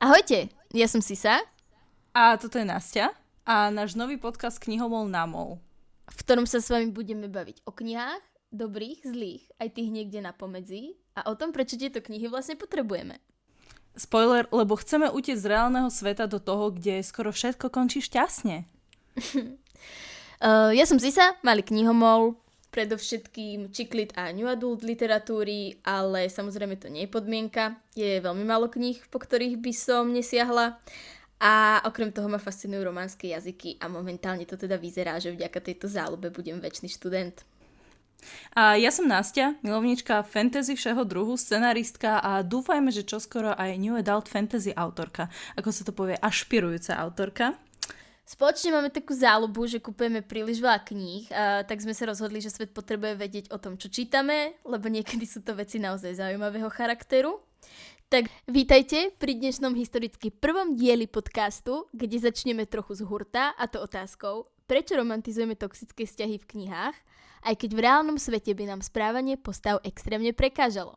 Ahojte, ja som Sisa. A toto je Nastia. A náš nový podcast Knihomol Namol. V ktorom sa s vami budeme baviť o knihách, dobrých, zlých, aj tých niekde na pomedzi a o tom, prečo tieto knihy vlastne potrebujeme. Spoiler, lebo chceme utiecť z reálneho sveta do toho, kde skoro všetko končí šťastne. uh, ja som Sisa, malý knihomol, predovšetkým čiklit a new adult literatúry, ale samozrejme to nie je podmienka. Je veľmi málo kníh, po ktorých by som nesiahla. A okrem toho ma fascinujú románske jazyky a momentálne to teda vyzerá, že vďaka tejto záľube budem väčší študent. A ja som Nastia, milovnička fantasy všeho druhu, scenaristka a dúfajme, že čoskoro aj New Adult Fantasy autorka, ako sa to povie, ašpirujúca autorka. Spoločne máme takú záľubu, že kupujeme príliš veľa kníh, a tak sme sa rozhodli, že svet potrebuje vedieť o tom, čo čítame, lebo niekedy sú to veci naozaj zaujímavého charakteru. Tak vítajte pri dnešnom historicky prvom dieli podcastu, kde začneme trochu z hurta, a to otázkou, prečo romantizujeme toxické vzťahy v knihách, aj keď v reálnom svete by nám správanie postav extrémne prekážalo.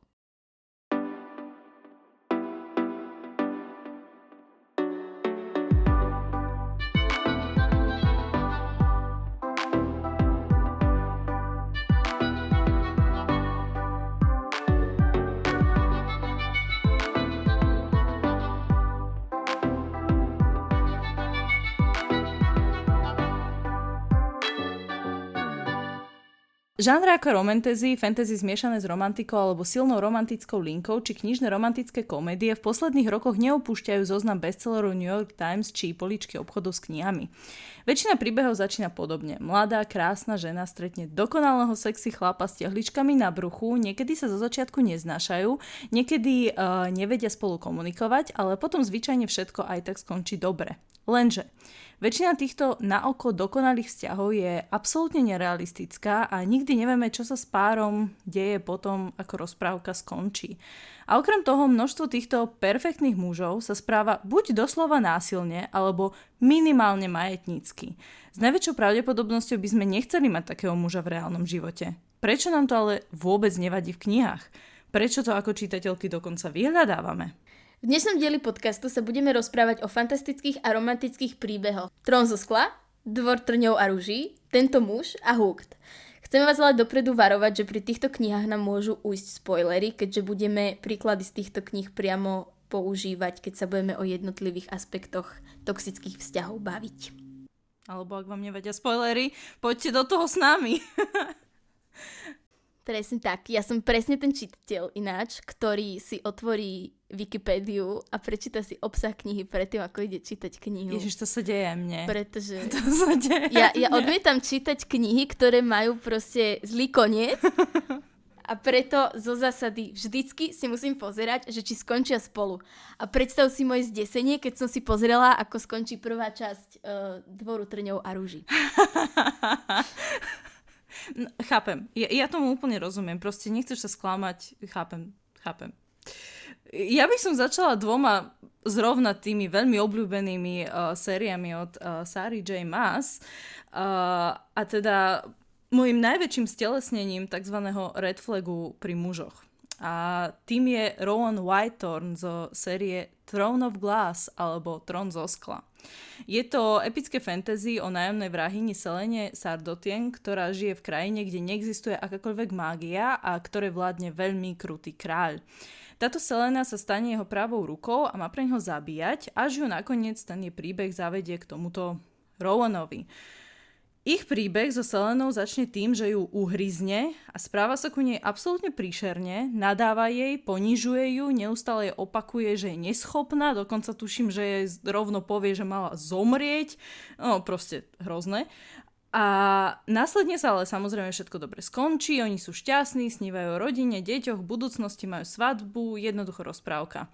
Žánre ako romantasy, fantasy zmiešané s romantikou alebo silnou romantickou linkou či knižné romantické komédie v posledných rokoch neopúšťajú zoznam bestsellerov New York Times či poličky obchodov s knihami. Väčšina príbehov začína podobne. Mladá, krásna žena stretne dokonalého sexy chlapa s tehličkami na bruchu, niekedy sa zo začiatku neznášajú, niekedy uh, nevedia spolu komunikovať, ale potom zvyčajne všetko aj tak skončí dobre. Lenže väčšina týchto naoko dokonalých vzťahov je absolútne nerealistická a nikdy nevieme, čo sa s párom deje potom, ako rozprávka skončí. A okrem toho množstvo týchto perfektných mužov sa správa buď doslova násilne, alebo minimálne majetnícky. S najväčšou pravdepodobnosťou by sme nechceli mať takého muža v reálnom živote. Prečo nám to ale vôbec nevadí v knihách? Prečo to ako čitateľky dokonca vyhľadávame? V dnešnom dieli podcastu sa budeme rozprávať o fantastických a romantických príbehoch. Trón zo skla, Dvor trňov a ruží, Tento muž a Hooked. Chceme vás ale dopredu varovať, že pri týchto knihách nám môžu ujsť spoilery, keďže budeme príklady z týchto kníh priamo používať, keď sa budeme o jednotlivých aspektoch toxických vzťahov baviť. Alebo ak vám nevedia spoilery, poďte do toho s nami. Presne tak. Ja som presne ten čitateľ ináč, ktorý si otvorí Wikipédiu a prečíta si obsah knihy predtým, ako ide čítať knihu. Ježiš, to sa deje mne. Pretože... To sa deje ja, ja odmietam čítať knihy, ktoré majú proste zlý koniec a preto zo zásady vždycky si musím pozerať, že či skončia spolu. A predstav si moje zdesenie, keď som si pozrela, ako skončí prvá časť uh, Dvoru trňov a rúží. Chápem. Ja, ja tomu úplne rozumiem. Proste nechceš sa sklamať. Chápem. Chápem. Ja by som začala dvoma zrovna tými veľmi obľúbenými uh, sériami od uh, Sary J. Maas. Uh, a teda môjim najväčším stelesnením tzv. red flagu pri mužoch. A tým je Rowan Whitehorn zo série Throne of Glass alebo Trón zo skla. Je to epické fantasy o nájomnej vrahyni Selene Sardotien, ktorá žije v krajine, kde neexistuje akákoľvek mágia a ktoré vládne veľmi krutý kráľ. Táto Selena sa stane jeho pravou rukou a má pre neho zabíjať, až ju nakoniec ten je príbeh zavedie k tomuto Rowanovi. Ich príbeh so Selenou začne tým, že ju uhryzne a správa sa ku nej absolútne príšerne, nadáva jej, ponižuje ju, neustále jej opakuje, že je neschopná, dokonca tuším, že jej rovno povie, že mala zomrieť, no proste hrozné. A následne sa ale samozrejme všetko dobre skončí, oni sú šťastní, snívajú o rodine, deťoch, budúcnosti majú svadbu, jednoducho rozprávka.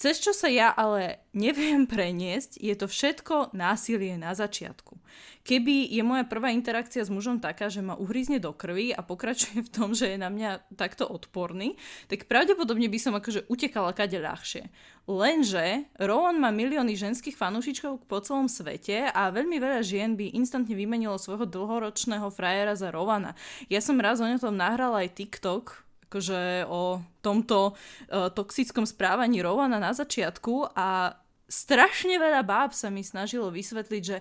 Cez čo sa ja ale neviem preniesť, je to všetko násilie na začiatku. Keby je moja prvá interakcia s mužom taká, že ma uhrízne do krvi a pokračuje v tom, že je na mňa takto odporný, tak pravdepodobne by som akože utekala kade ľahšie. Lenže Rowan má milióny ženských fanúšičkov po celom svete a veľmi veľa žien by instantne vymenilo svojho dlhoročného frajera za Rowana. Ja som raz o tom nahrala aj TikTok, akože o tomto uh, toxickom správaní Rowana na začiatku a strašne veľa báb sa mi snažilo vysvetliť, že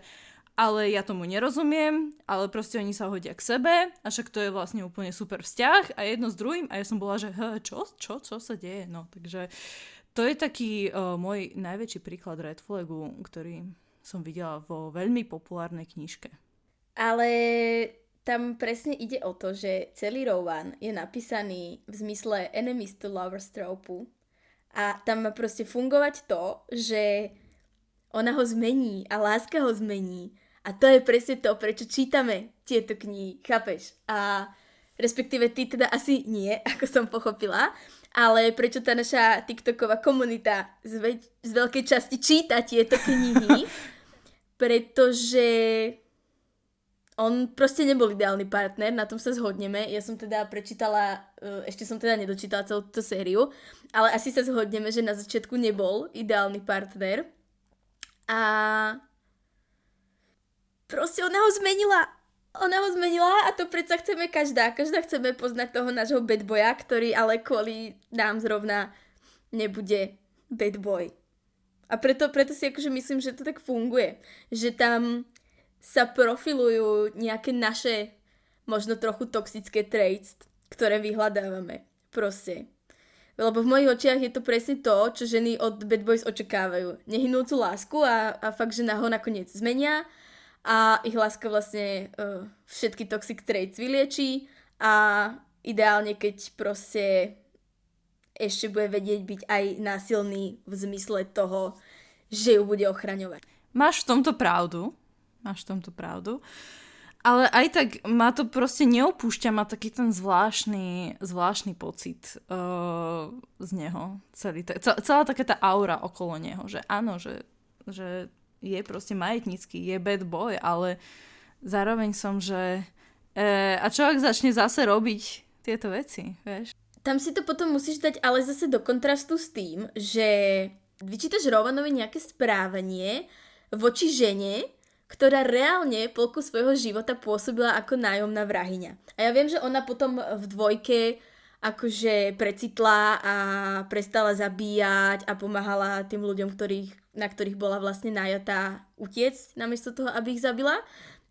ale ja tomu nerozumiem, ale proste oni sa hodia k sebe a však to je vlastne úplne super vzťah a jedno s druhým a ja som bola, že čo, čo, čo sa deje, no takže to je taký uh, môj najväčší príklad red flagu, ktorý som videla vo veľmi populárnej knižke. Ale tam presne ide o to, že celý Rowan je napísaný v zmysle enemies to lovers tropu a tam má proste fungovať to, že ona ho zmení a láska ho zmení. A to je presne to, prečo čítame tieto knihy, chápeš? A respektíve ty teda asi nie, ako som pochopila, ale prečo tá naša TikToková komunita z, väč- z veľkej časti číta tieto knihy, pretože on proste nebol ideálny partner, na tom sa zhodneme. Ja som teda prečítala, e, ešte som teda nedočítala celú túto sériu, ale asi sa zhodneme, že na začiatku nebol ideálny partner. A proste ona ho zmenila. Ona ho zmenila a to predsa chceme každá. Každá chceme poznať toho nášho bad boya, ktorý ale kvôli nám zrovna nebude bad boy. A preto, preto si akože myslím, že to tak funguje. Že tam sa profilujú nejaké naše možno trochu toxické traits, ktoré vyhľadávame. Proste. Lebo v mojich očiach je to presne to, čo ženy od Bad Boys očakávajú. Nehynúcu lásku a, a fakt, že na ho nakoniec zmenia a ich láska vlastne uh, všetky toxic traits vyliečí a ideálne, keď proste ešte bude vedieť byť aj násilný v zmysle toho, že ju bude ochraňovať. Máš v tomto pravdu. Máš v tomto pravdu. Ale aj tak ma to proste neopúšťa, má taký ten zvláštny, zvláštny pocit uh, z neho. Celý, celá taká tá aura okolo neho, že áno, že, že je proste majetnícky, je bad boy, ale zároveň som, že e, a človek začne zase robiť tieto veci, vieš. Tam si to potom musíš dať ale zase do kontrastu s tým, že vyčítaš Rovanovi nejaké správanie voči žene, ktorá reálne polku svojho života pôsobila ako nájomná vrahyňa. A ja viem, že ona potom v dvojke akože precitla a prestala zabíjať a pomáhala tým ľuďom, ktorých na ktorých bola vlastne najatá utiecť namiesto toho, aby ich zabila.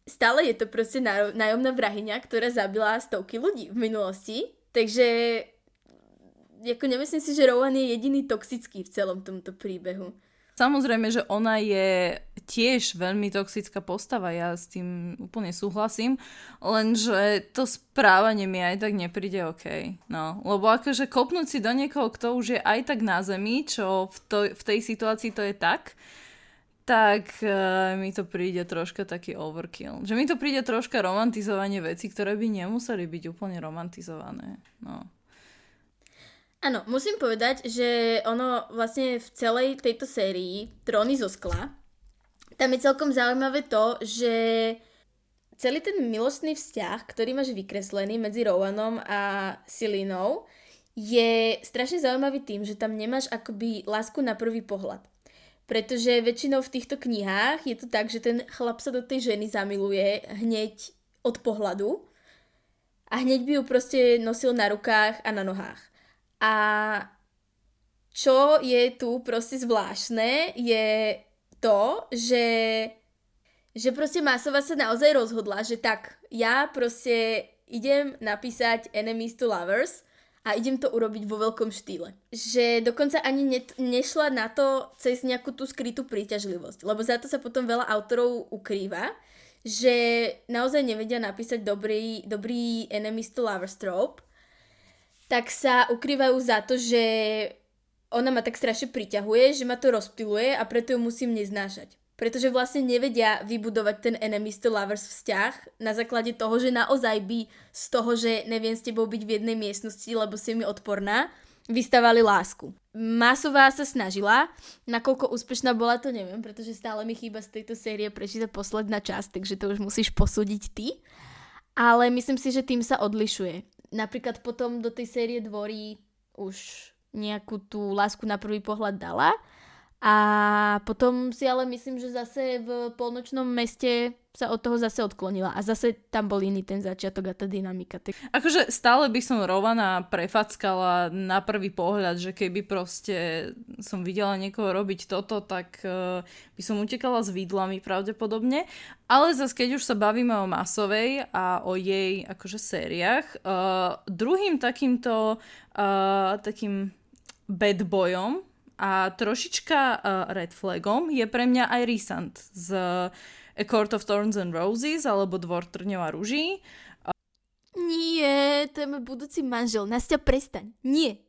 Stále je to proste nájomná vrahyňa, ktorá zabila stovky ľudí v minulosti. Takže ako nemyslím si, že Rowan je jediný toxický v celom tomto príbehu. Samozrejme, že ona je tiež veľmi toxická postava, ja s tým úplne súhlasím, lenže to správanie mi aj tak nepríde OK. No, lebo akože kopnúť si do niekoho, kto už je aj tak na zemi, čo v, to, v tej situácii to je tak, tak uh, mi to príde troška taký overkill. Že mi to príde troška romantizovanie veci, ktoré by nemuseli byť úplne romantizované. No. Áno, musím povedať, že ono vlastne v celej tejto sérii Tróny zo skla, tam je celkom zaujímavé to, že celý ten milostný vzťah, ktorý máš vykreslený medzi Rowanom a Silinou, je strašne zaujímavý tým, že tam nemáš akoby lásku na prvý pohľad. Pretože väčšinou v týchto knihách je to tak, že ten chlap sa do tej ženy zamiluje hneď od pohľadu a hneď by ju proste nosil na rukách a na nohách. A čo je tu proste zvláštne, je to, že, že proste Masova sa naozaj rozhodla, že tak, ja proste idem napísať Enemies to Lovers a idem to urobiť vo veľkom štýle. Že dokonca ani ne, nešla na to cez nejakú tú skrytú príťažlivosť, lebo za to sa potom veľa autorov ukrýva, že naozaj nevedia napísať dobrý, dobrý Enemies to Lovers trope tak sa ukrývajú za to, že ona ma tak strašne priťahuje, že ma to rozptiluje a preto ju musím neznášať. Pretože vlastne nevedia vybudovať ten enemies to lovers vzťah na základe toho, že naozaj by z toho, že neviem s tebou byť v jednej miestnosti, lebo si mi odporná, vystavali lásku. Masová sa snažila, nakoľko úspešná bola, to neviem, pretože stále mi chýba z tejto série prečítať posledná časť, takže to už musíš posúdiť ty. Ale myslím si, že tým sa odlišuje napríklad potom do tej série Dvorí už nejakú tú lásku na prvý pohľad dala, A potom si ale myslím, že zase v polnočnom meste sa od toho zase odklonila. A zase tam bol iný ten začiatok a tá dynamika. Akože stále by som Rovana prefackala na prvý pohľad, že keby proste som videla niekoho robiť toto, tak uh, by som utekala s vidlami pravdepodobne. Ale zase keď už sa bavíme o masovej a o jej akože sériách, uh, druhým takýmto uh, takým bad boyom a trošička uh, red flagom je pre mňa aj Rysant z A Court of Thorns and Roses alebo Dvor trňov a ruží. Nie, to je môj budúci manžel. Nastia, prestaň. Nie.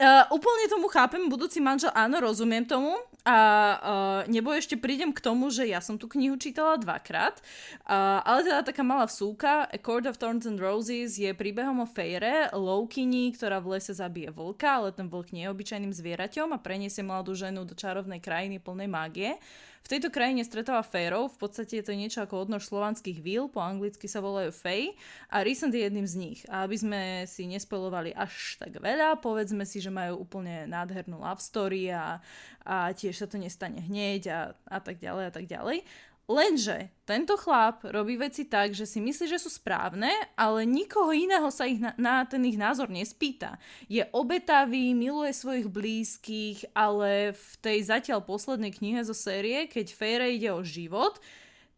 Uh, úplne tomu chápem, budúci manžel, áno, rozumiem tomu. A uh, nebo ešte prídem k tomu, že ja som tú knihu čítala dvakrát, uh, ale teda taká malá vsúka, A Court of Thorns and Roses je príbehom o fejre, Loukini, ktorá v lese zabije vlka, ale ten vlk nie je obyčajným zvieraťom a preniesie mladú ženu do čarovnej krajiny plnej mágie. V tejto krajine stretáva férov, v podstate je to niečo ako odnož slovanských víl, po anglicky sa volajú fej a Recent je jedným z nich. A aby sme si nespolovali až tak veľa, povedzme si, že majú úplne nádhernú love story a, a tiež sa to nestane hneď a, a tak ďalej a tak ďalej. Lenže tento chlap robí veci tak, že si myslí, že sú správne, ale nikoho iného sa ich na, na ten ich názor nespýta. Je obetavý, miluje svojich blízkych, ale v tej zatiaľ poslednej knihe zo série, keď Fejre ide o život,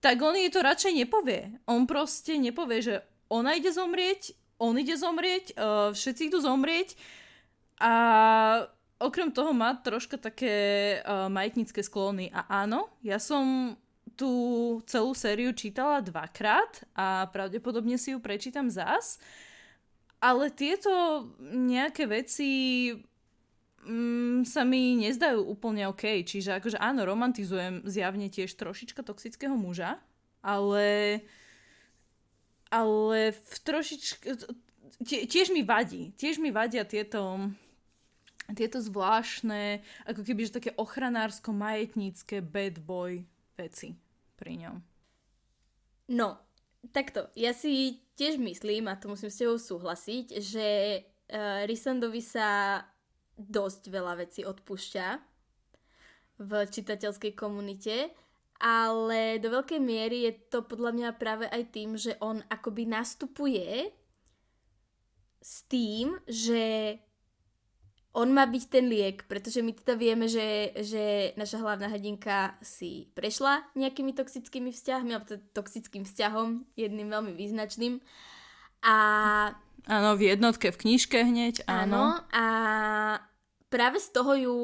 tak on jej to radšej nepovie. On proste nepovie, že ona ide zomrieť, on ide zomrieť, uh, všetci idú zomrieť a okrem toho má troška také uh, majetnícke sklony. A áno, ja som tú celú sériu čítala dvakrát a pravdepodobne si ju prečítam zas. Ale tieto nejaké veci mm, sa mi nezdajú úplne OK. Čiže akože áno, romantizujem zjavne tiež trošička toxického muža, ale ale v trošičke tie, tiež mi vadí. Tiež mi vadia tieto tieto zvláštne, ako keby, že také ochranársko-majetnícke bad boy veci pri ňom. No, takto. Ja si tiež myslím, a to musím s tebou súhlasiť, že uh, Risandovi sa dosť veľa vecí odpúšťa v čitateľskej komunite, ale do veľkej miery je to podľa mňa práve aj tým, že on akoby nastupuje s tým, že on má byť ten liek, pretože my teda vieme, že, že naša hlavná hrdinka si prešla nejakými toxickými vzťahmi, alebo teda toxickým vzťahom, jedným veľmi význačným. A... Áno, v jednotke, v knižke hneď, áno. áno. A práve z toho ju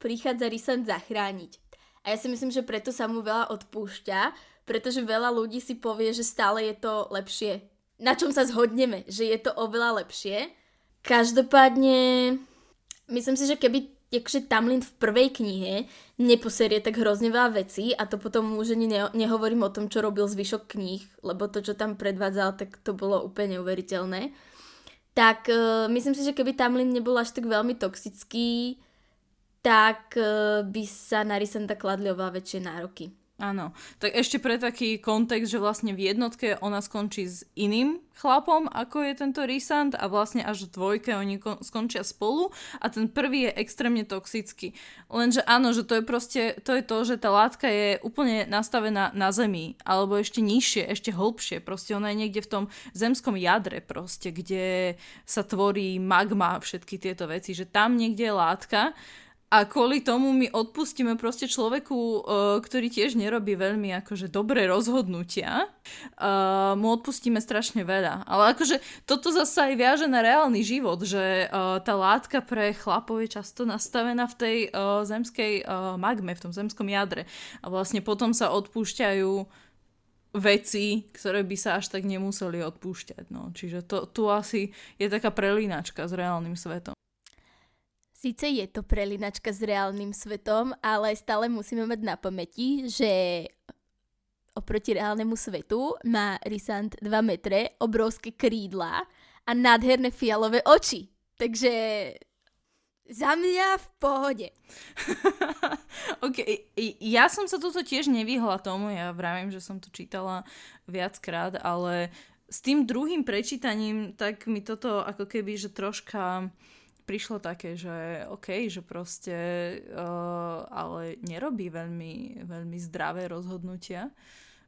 prichádza Rysant zachrániť. A ja si myslím, že preto sa mu veľa odpúšťa, pretože veľa ľudí si povie, že stále je to lepšie. Na čom sa zhodneme, že je to oveľa lepšie. Každopádne myslím si, že keby akože Tamlin v prvej knihe neposerie tak hrozne veľa vecí a to potom už ani ne- nehovorím o tom, čo robil zvyšok kníh, lebo to, čo tam predvádzal, tak to bolo úplne neuveriteľné. Tak uh, myslím si, že keby Tamlin nebol až tak veľmi toxický, tak uh, by sa na Rysenta kladli oveľa väčšie nároky. Áno, tak ešte pre taký kontext, že vlastne v jednotke ona skončí s iným chlapom, ako je tento Rysant a vlastne až v dvojke oni kon- skončia spolu a ten prvý je extrémne toxický. Lenže áno, že to je proste, to je to, že tá látka je úplne nastavená na zemi, alebo ešte nižšie, ešte hlbšie, proste ona je niekde v tom zemskom jadre proste, kde sa tvorí magma, všetky tieto veci, že tam niekde je látka, a kvôli tomu my odpustíme proste človeku, uh, ktorý tiež nerobí veľmi akože dobré rozhodnutia, uh, mu odpustíme strašne veľa. Ale akože toto zase aj viaže na reálny život, že uh, tá látka pre chlapov je často nastavená v tej zemskej magme, v tom zemskom jadre. A vlastne potom sa odpúšťajú veci, ktoré by sa až tak nemuseli odpúšťať. No. Čiže to, tu asi je taká prelínačka s reálnym svetom. Sice je to prelinačka s reálnym svetom, ale stále musíme mať na pamäti, že oproti reálnemu svetu má Rysant 2 metre, obrovské krídla a nádherné fialové oči. Takže za mňa v pohode. ok, ja som sa toto tiež nevyhla tomu, ja vravím, že som to čítala viackrát, ale s tým druhým prečítaním tak mi toto ako keby, že troška prišlo také, že OK, že proste uh, ale nerobí veľmi, veľmi zdravé rozhodnutia.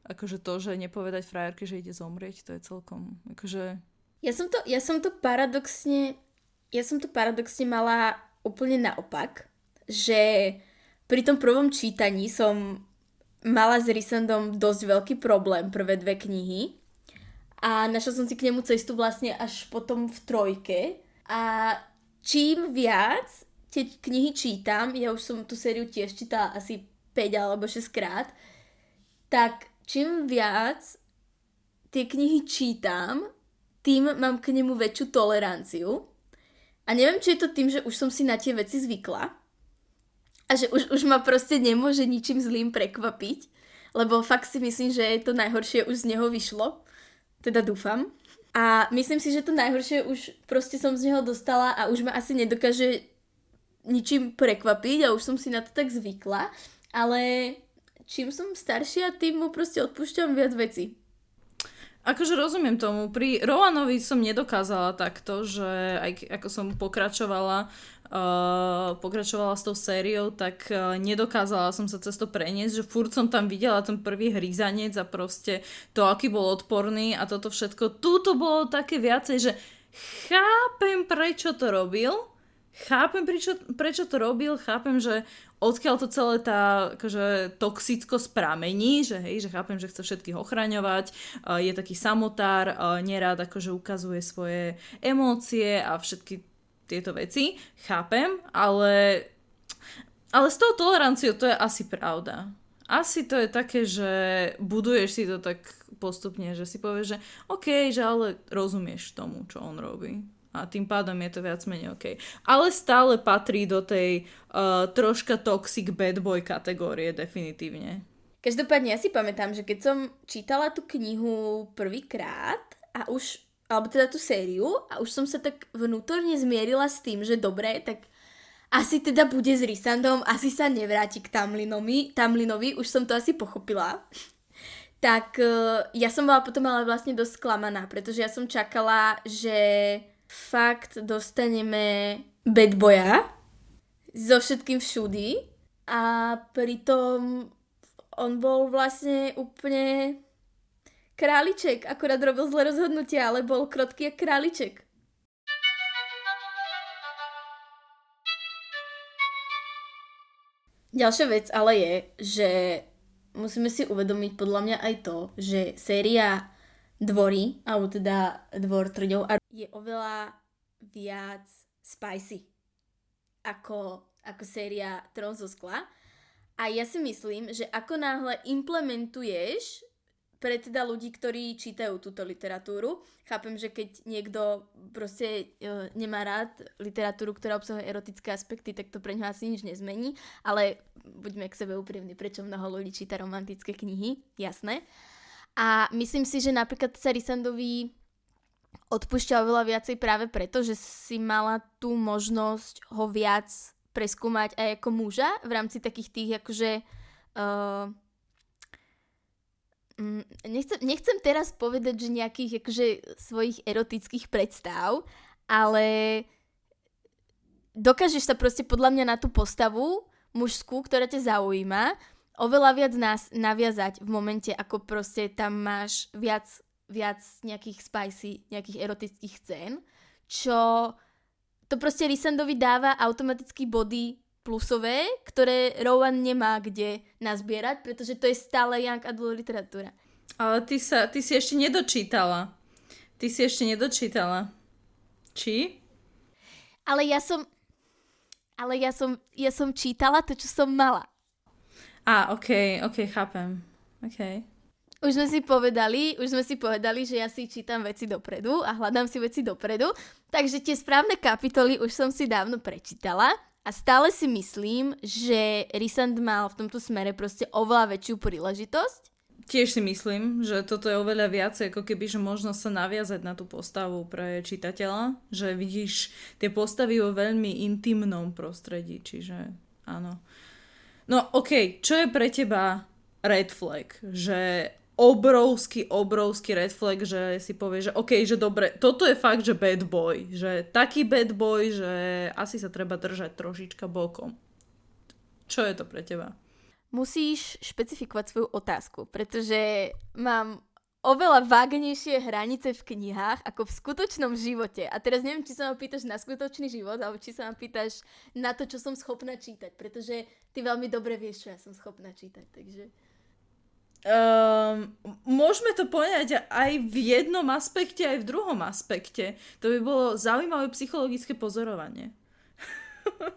Akože to, že nepovedať frajerke, že ide zomrieť, to je celkom, akože... Ja som to, ja som to paradoxne, ja som to paradoxne mala úplne naopak, že pri tom prvom čítaní som mala s Rysandom dosť veľký problém prvé dve knihy a našla som si k nemu cestu vlastne až potom v trojke a čím viac tie knihy čítam, ja už som tú sériu tiež čítala asi 5 alebo 6 krát, tak čím viac tie knihy čítam, tým mám k nemu väčšiu toleranciu. A neviem, či je to tým, že už som si na tie veci zvykla a že už, už ma proste nemôže ničím zlým prekvapiť, lebo fakt si myslím, že to najhoršie už z neho vyšlo. Teda dúfam. A myslím si, že to najhoršie už proste som z neho dostala a už ma asi nedokáže ničím prekvapiť a už som si na to tak zvykla, ale čím som staršia, tým mu proste odpúšťam viac veci. Akože rozumiem tomu. Pri Rovanovi som nedokázala takto, že aj ako som pokračovala pokračovala s tou sériou, tak uh, nedokázala som sa cez to preniesť, že furt som tam videla ten prvý hryzanec a proste to, aký bol odporný a toto všetko. Tu to bolo také viacej, že chápem, prečo to robil, chápem, prečo, prečo to robil, chápem, že odkiaľ to celé tá akože, toxicko spramení, že hej, že chápem, že chce všetkých ochraňovať, uh, je taký samotár, nerád akože ukazuje svoje emócie a všetky tieto veci, chápem, ale, ale s tou toleranciou to je asi pravda. Asi to je také, že buduješ si to tak postupne, že si povieš, že OK, že ale rozumieš tomu, čo on robí. A tým pádom je to viac menej OK. Ale stále patrí do tej uh, troška toxic bad boy kategórie, definitívne. Každopádne ja si pamätám, že keď som čítala tú knihu prvýkrát a už alebo teda tú sériu a už som sa tak vnútorne zmierila s tým, že dobre, tak asi teda bude s Rysandom, asi sa nevráti k Tamlinovi, Tamlinovi už som to asi pochopila. tak uh, ja som bola potom ale vlastne dosť sklamaná, pretože ja som čakala, že fakt dostaneme bad boya so všetkým všudy a pritom on bol vlastne úplne Králiček akorát robil zlé rozhodnutia, ale bol krotký jak králiček. Ďalšia vec ale je, že musíme si uvedomiť podľa mňa aj to, že séria Dvory, alebo teda Dvor trňov je oveľa viac spicy ako, ako séria Trón zo skla. A ja si myslím, že ako náhle implementuješ pre teda ľudí, ktorí čítajú túto literatúru. Chápem, že keď niekto proste uh, nemá rád literatúru, ktorá obsahuje erotické aspekty, tak to pre ňa asi nič nezmení, ale buďme k sebe úprimní, prečo mnoho ľudí číta romantické knihy, jasné. A myslím si, že napríklad sa Risandovi odpúšťa oveľa viacej práve preto, že si mala tú možnosť ho viac preskúmať aj ako muža v rámci takých tých akože uh, Mm, nechcem, nechcem teraz povedať, že nejakých akože, svojich erotických predstav, ale dokážeš sa proste podľa mňa na tú postavu mužskú, ktorá ťa zaujíma, oveľa viac nás naviazať v momente, ako proste tam máš viac, viac nejakých spicy, nejakých erotických scén, čo to proste Risandovi dáva automaticky body plusové, ktoré Rowan nemá kde nazbierať, pretože to je stále young adult literatúra. Ale ty, sa, ty si ešte nedočítala. Ty si ešte nedočítala. Či? Ale ja som... Ale ja som, ja som čítala to, čo som mala. Á, ok, ok, chápem. Ok. Už sme si povedali, už sme si povedali, že ja si čítam veci dopredu a hľadám si veci dopredu, takže tie správne kapitoly už som si dávno prečítala a stále si myslím, že Rysand mal v tomto smere proste oveľa väčšiu príležitosť. Tiež si myslím, že toto je oveľa viac ako keby, že možno sa naviazať na tú postavu pre čitateľa, že vidíš tie postavy vo veľmi intimnom prostredí, čiže áno. No ok, čo je pre teba red flag? Že obrovský, obrovský red flag, že si povie, že OK, že dobre, toto je fakt, že bad boy, že taký bad boy, že asi sa treba držať trošička bokom. Čo je to pre teba? Musíš špecifikovať svoju otázku, pretože mám oveľa vágnejšie hranice v knihách ako v skutočnom živote. A teraz neviem, či sa ma pýtaš na skutočný život, alebo či sa ma pýtaš na to, čo som schopná čítať, pretože ty veľmi dobre vieš, čo ja som schopná čítať, takže... Um, môžeme to poňať aj v jednom aspekte, aj v druhom aspekte. To by bolo zaujímavé psychologické pozorovanie.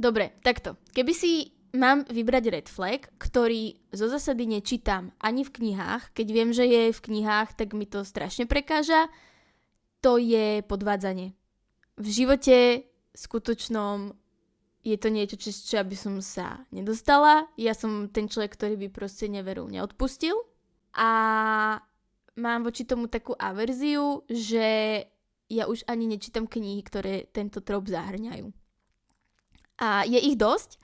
Dobre, takto. Keby si mám vybrať red flag, ktorý zo zásady nečítam ani v knihách, keď viem, že je v knihách, tak mi to strašne prekáža, to je podvádzanie. V živote skutočnom je to niečo, čo, čo aby som sa nedostala. Ja som ten človek, ktorý by proste neveru neodpustil. A mám voči tomu takú averziu, že ja už ani nečítam knihy, ktoré tento trop zahrňajú. A je ich dosť.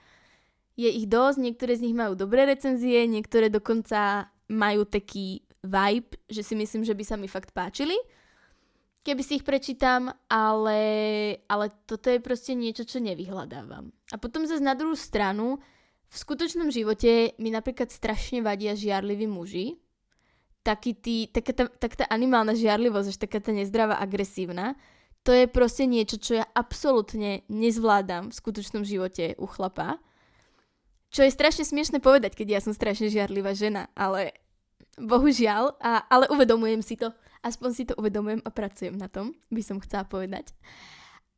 Je ich dosť, niektoré z nich majú dobré recenzie, niektoré dokonca majú taký vibe, že si myslím, že by sa mi fakt páčili keby si ich prečítam, ale, ale toto je proste niečo, čo nevyhľadávam. A potom zase na druhú stranu, v skutočnom živote mi napríklad strašne vadia žiarliví muži, taký tý, taká, tá, tak tá animálna žiarlivosť, až taká tá nezdravá, agresívna, to je proste niečo, čo ja absolútne nezvládam v skutočnom živote u chlapa. Čo je strašne smiešne povedať, keď ja som strašne žiarlivá žena, ale bohužiaľ, a, ale uvedomujem si to. Aspoň si to uvedomujem a pracujem na tom, by som chcela povedať.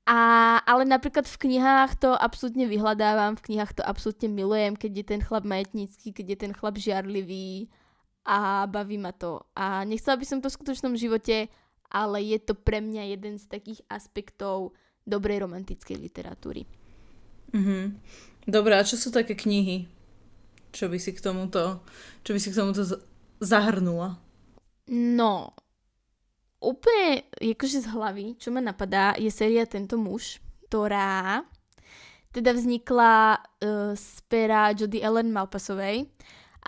A, ale napríklad v knihách to absolútne vyhľadávam, v knihách to absolútne milujem, keď je ten chlap majetnícky, keď je ten chlap žiarlivý a baví ma to. A nechcela by som to v skutočnom živote, ale je to pre mňa jeden z takých aspektov dobrej romantickej literatúry. Mhm. Dobre, a čo sú také knihy? Čo by si k tomuto, čo by si k tomuto zahrnula? No, úplne akože z hlavy, čo ma napadá, je séria Tento muž, ktorá teda vznikla uh, z pera Jody Ellen Malpasovej.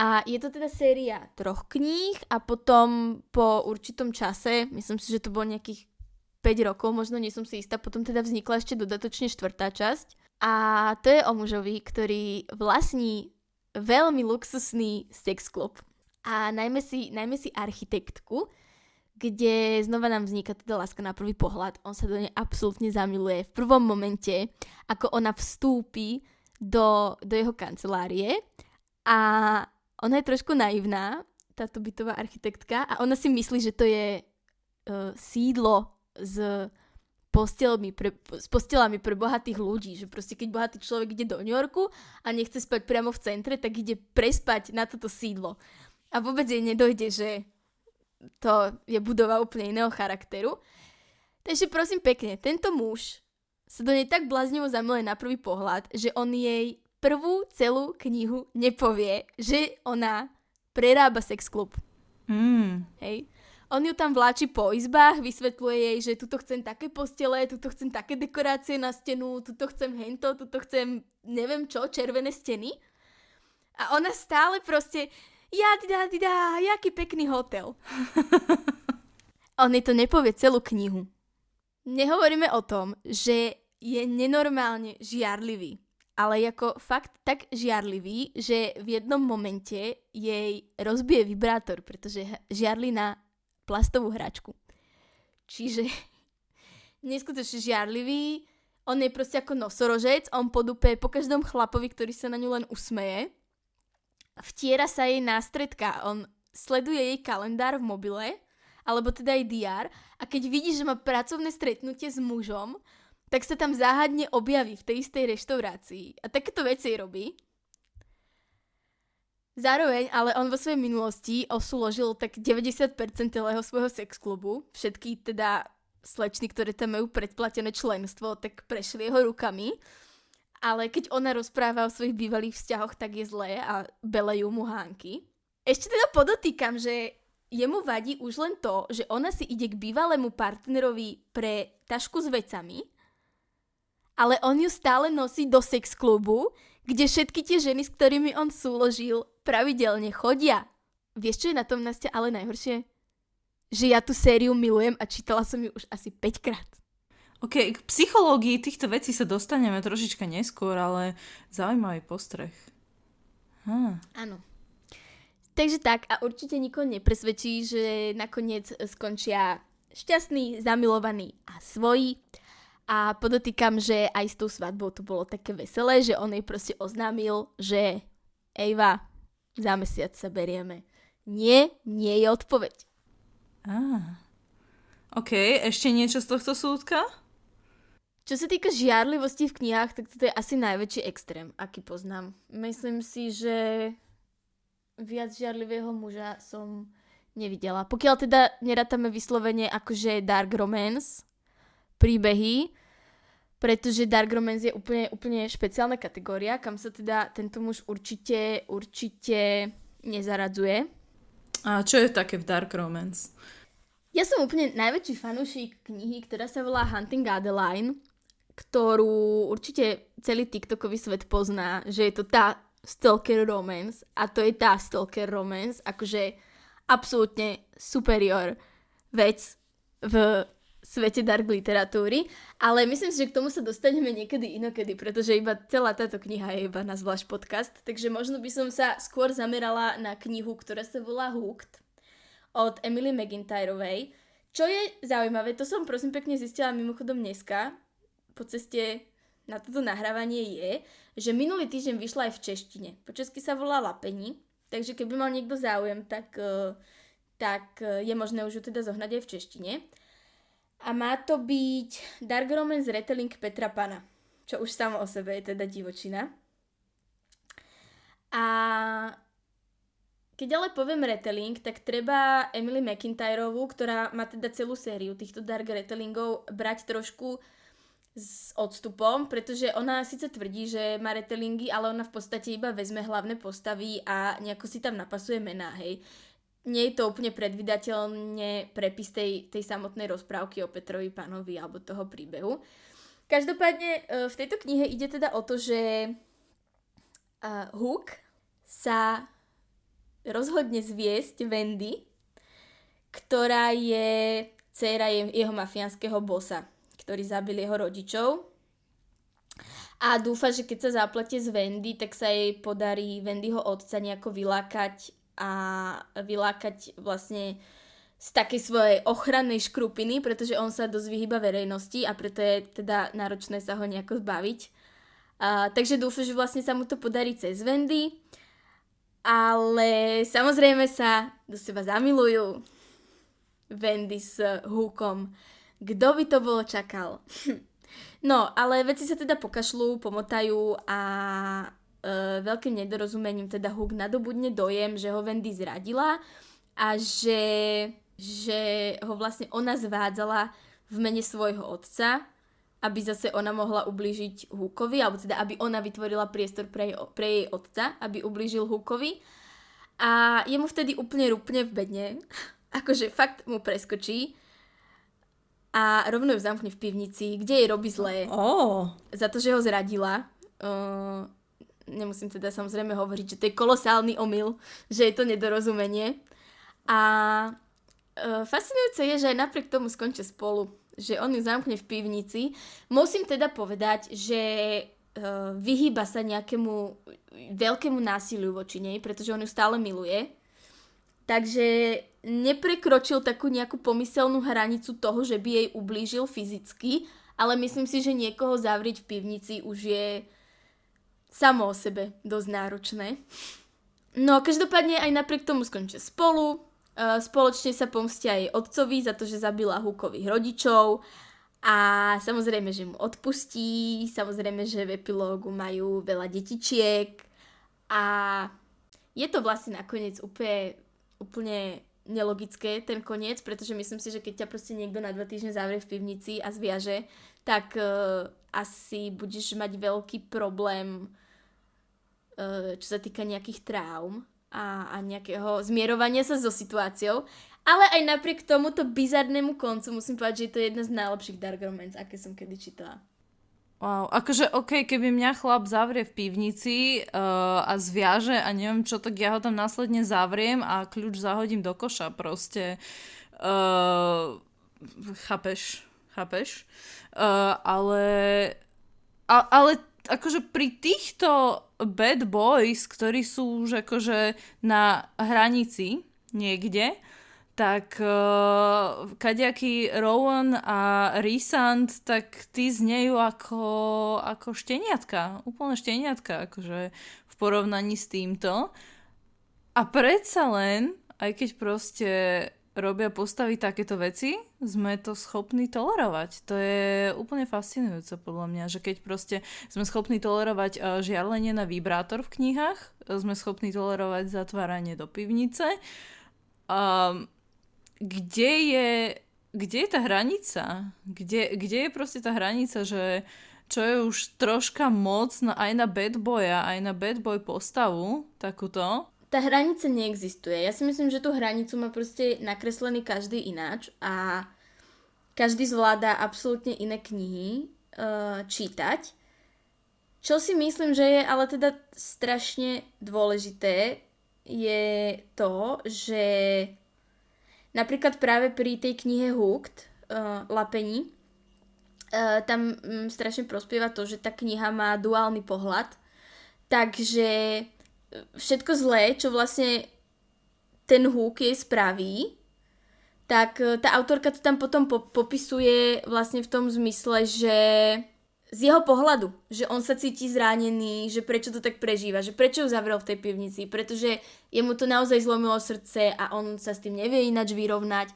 A je to teda séria troch kníh a potom po určitom čase, myslím si, že to bolo nejakých 5 rokov, možno nie som si istá, potom teda vznikla ešte dodatočne štvrtá časť. A to je o mužovi, ktorý vlastní veľmi luxusný sex club. A najmä si, najmä si architektku, kde znova nám vzniká teda láska na prvý pohľad. On sa do nej absolútne zamiluje v prvom momente, ako ona vstúpi do, do jeho kancelárie a ona je trošku naivná, táto bytová architektka a ona si myslí, že to je uh, sídlo s postelmi pre, s postelami pre bohatých ľudí, že proste keď bohatý človek ide do New Yorku a nechce spať priamo v centre, tak ide prespať na toto sídlo. A vôbec jej nedojde, že to je budova úplne iného charakteru. Takže prosím pekne, tento muž sa do nej tak bláznivo zamiluje na prvý pohľad, že on jej prvú celú knihu nepovie, že ona prerába sex klub. Mm. Hej. On ju tam vláči po izbách, vysvetľuje jej, že tuto chcem také postele, tuto chcem také dekorácie na stenu, tuto chcem hento, tuto chcem neviem čo, červené steny. A ona stále proste, ja dida, dida, jaký pekný hotel. On to nepovie celú knihu. Nehovoríme o tom, že je nenormálne žiarlivý, ale ako fakt tak žiarlivý, že v jednom momente jej rozbije vibrátor, pretože žiarli na plastovú hračku. Čiže neskutočne žiarlivý, on je proste ako nosorožec, on podúpe po každom chlapovi, ktorý sa na ňu len usmeje vtiera sa jej nástredka. On sleduje jej kalendár v mobile, alebo teda aj DR a keď vidí, že má pracovné stretnutie s mužom, tak sa tam záhadne objaví v tej istej reštaurácii. A takéto veci robí. Zároveň, ale on vo svojej minulosti osúložil tak 90% celého svojho sex klubu. Všetky teda slečny, ktoré tam majú predplatené členstvo, tak prešli jeho rukami ale keď ona rozpráva o svojich bývalých vzťahoch, tak je zlé a belejú mu hánky. Ešte teda podotýkam, že jemu vadí už len to, že ona si ide k bývalému partnerovi pre tašku s vecami, ale on ju stále nosí do sex klubu, kde všetky tie ženy, s ktorými on súložil, pravidelne chodia. vieš, čo je na tom Nastia ale najhoršie? Že ja tú sériu milujem a čítala som ju už asi 5 krát. OK, k psychológii týchto vecí sa dostaneme trošička neskôr, ale zaujímavý postreh. Hm. Áno. Takže tak a určite nikoho nepresvedčí, že nakoniec skončia šťastný, zamilovaný a svojí. A podotýkam, že aj s tou svadbou to bolo také veselé, že on jej proste oznámil, že Eva, za mesiac sa berieme. Nie, nie je odpoveď. Ah. OK, ešte niečo z tohto súdka? Čo sa týka žiarlivosti v knihách, tak toto je asi najväčší extrém, aký poznám. Myslím si, že viac žiarlivého muža som nevidela. Pokiaľ teda nerátame vyslovene akože dark romance, príbehy, pretože dark romance je úplne, úplne špeciálna kategória, kam sa teda tento muž určite, určite nezaradzuje. A čo je také v dark romance? Ja som úplne najväčší fanúšik knihy, ktorá sa volá Hunting Adeline ktorú určite celý TikTokový svet pozná, že je to tá stalker romance. A to je tá stalker romance, akože absolútne superior vec v svete dark literatúry, ale myslím si, že k tomu sa dostaneme niekedy inokedy, pretože iba celá táto kniha je iba na zvlášť podcast, takže možno by som sa skôr zamerala na knihu, ktorá sa volá Hooked od Emily McIntyrovej. Čo je zaujímavé, to som prosím pekne zistila mimochodom dneska, po ceste na toto nahrávanie je, že minulý týždeň vyšla aj v češtine. Po česky sa volá Lapení, takže keby mal niekto záujem, tak, e, tak e, je možné už ju teda zohnať aj v češtine. A má to byť Dark Romance retelling Petra Pana, čo už samo o sebe je teda divočina. A keď ale poviem retelling, tak treba Emily McIntyrovú, ktorá má teda celú sériu týchto dark retellingov, brať trošku s odstupom, pretože ona síce tvrdí, že má retellingy, ale ona v podstate iba vezme hlavné postavy a nejako si tam napasuje mená, hej. Nie je to úplne predvydateľne prepis tej, tej samotnej rozprávky o Petrovi pánovi alebo toho príbehu. Každopádne e, v tejto knihe ide teda o to, že Hook sa rozhodne zviesť Wendy, ktorá je dcéra jeho mafiánskeho bossa ktorý zabil jeho rodičov. A dúfa, že keď sa zaplete z Wendy, tak sa jej podarí Wendyho otca nejako vylákať a vylákať vlastne z takej svojej ochrannej škrupiny, pretože on sa dosť vyhýba verejnosti a preto je teda náročné sa ho nejako zbaviť. A, takže dúfam, že vlastne sa mu to podarí cez Wendy, ale samozrejme sa do seba zamilujú Wendy s Hookom. Kto by to bolo čakal? no, ale veci sa teda pokašľú, pomotajú a e, veľkým nedorozumením teda Hook nadobudne dojem, že ho Wendy zradila a že, že ho vlastne ona zvádzala v mene svojho otca, aby zase ona mohla ublížiť Hookovi, alebo teda aby ona vytvorila priestor pre jej, pre jej otca, aby ublížil Hookovi. A jemu vtedy úplne rupne v bedne, akože fakt mu preskočí a rovno ju zamkne v pivnici, kde jej robí zlé. Oh. Za to, že ho zradila. Uh, nemusím teda samozrejme hovoriť, že to je kolosálny omyl, že je to nedorozumenie. A uh, fascinujúce je, že aj napriek tomu skončia spolu. Že on ju zamkne v pivnici. Musím teda povedať, že uh, vyhýba sa nejakému veľkému násiliu voči nej, pretože on ju stále miluje. Takže neprekročil takú nejakú pomyselnú hranicu toho, že by jej ublížil fyzicky, ale myslím si, že niekoho zavrieť v pivnici už je samo o sebe dosť náročné. No každopádne aj napriek tomu skončia spolu, spoločne sa pomstia jej otcovi za to, že zabila Hukových rodičov. A samozrejme, že mu odpustí, samozrejme, že v epilógu majú veľa detičiek. A je to vlastne nakoniec úplne, úplne nelogické ten koniec, pretože myslím si, že keď ťa proste niekto na dva týždne zavrie v pivnici a zviaže, tak uh, asi budeš mať veľký problém, uh, čo sa týka nejakých traum a, a nejakého zmierovania sa so situáciou. Ale aj napriek tomuto bizarnému koncu musím povedať, že je to jedna z najlepších Dark Romance, aké som kedy čítala. Wow, akože OK, keby mňa chlap zavrie v pivnici uh, a zviaže a neviem čo, tak ja ho tam následne zavriem a kľúč zahodím do koša proste. Uh, chápeš? Chápeš? Uh, ale, a, ale akože pri týchto bad boys, ktorí sú už akože na hranici niekde, tak uh, kaďaký Rowan a Rysand, tak tí znejú ako, ako šteniatka. Úplne šteniatka, akože v porovnaní s týmto. A predsa len, aj keď proste robia postavy takéto veci, sme to schopní tolerovať. To je úplne fascinujúce podľa mňa, že keď proste sme schopní tolerovať uh, žiarlenie na vibrátor v knihách, sme schopní tolerovať zatváranie do pivnice, um, kde je, kde je tá hranica? Kde, kde je proste tá hranica, že čo je už troška moc na, aj na bad boya, aj na bad boy postavu, takúto. Tá hranica neexistuje. Ja si myslím, že tú hranicu má proste nakreslený každý ináč a každý zvláda absolútne iné knihy uh, čítať. Čo si myslím, že je ale teda strašne dôležité, je to, že Napríklad práve pri tej knihe Hooked, uh, Lapení, uh, tam um, strašne prospieva to, že tá kniha má duálny pohľad, takže všetko zlé, čo vlastne ten Hook jej spraví, tak tá autorka to tam potom po- popisuje vlastne v tom zmysle, že z jeho pohľadu, že on sa cíti zranený, že prečo to tak prežíva, že prečo ju zavrel v tej pivnici, pretože jemu to naozaj zlomilo srdce a on sa s tým nevie ináč vyrovnať.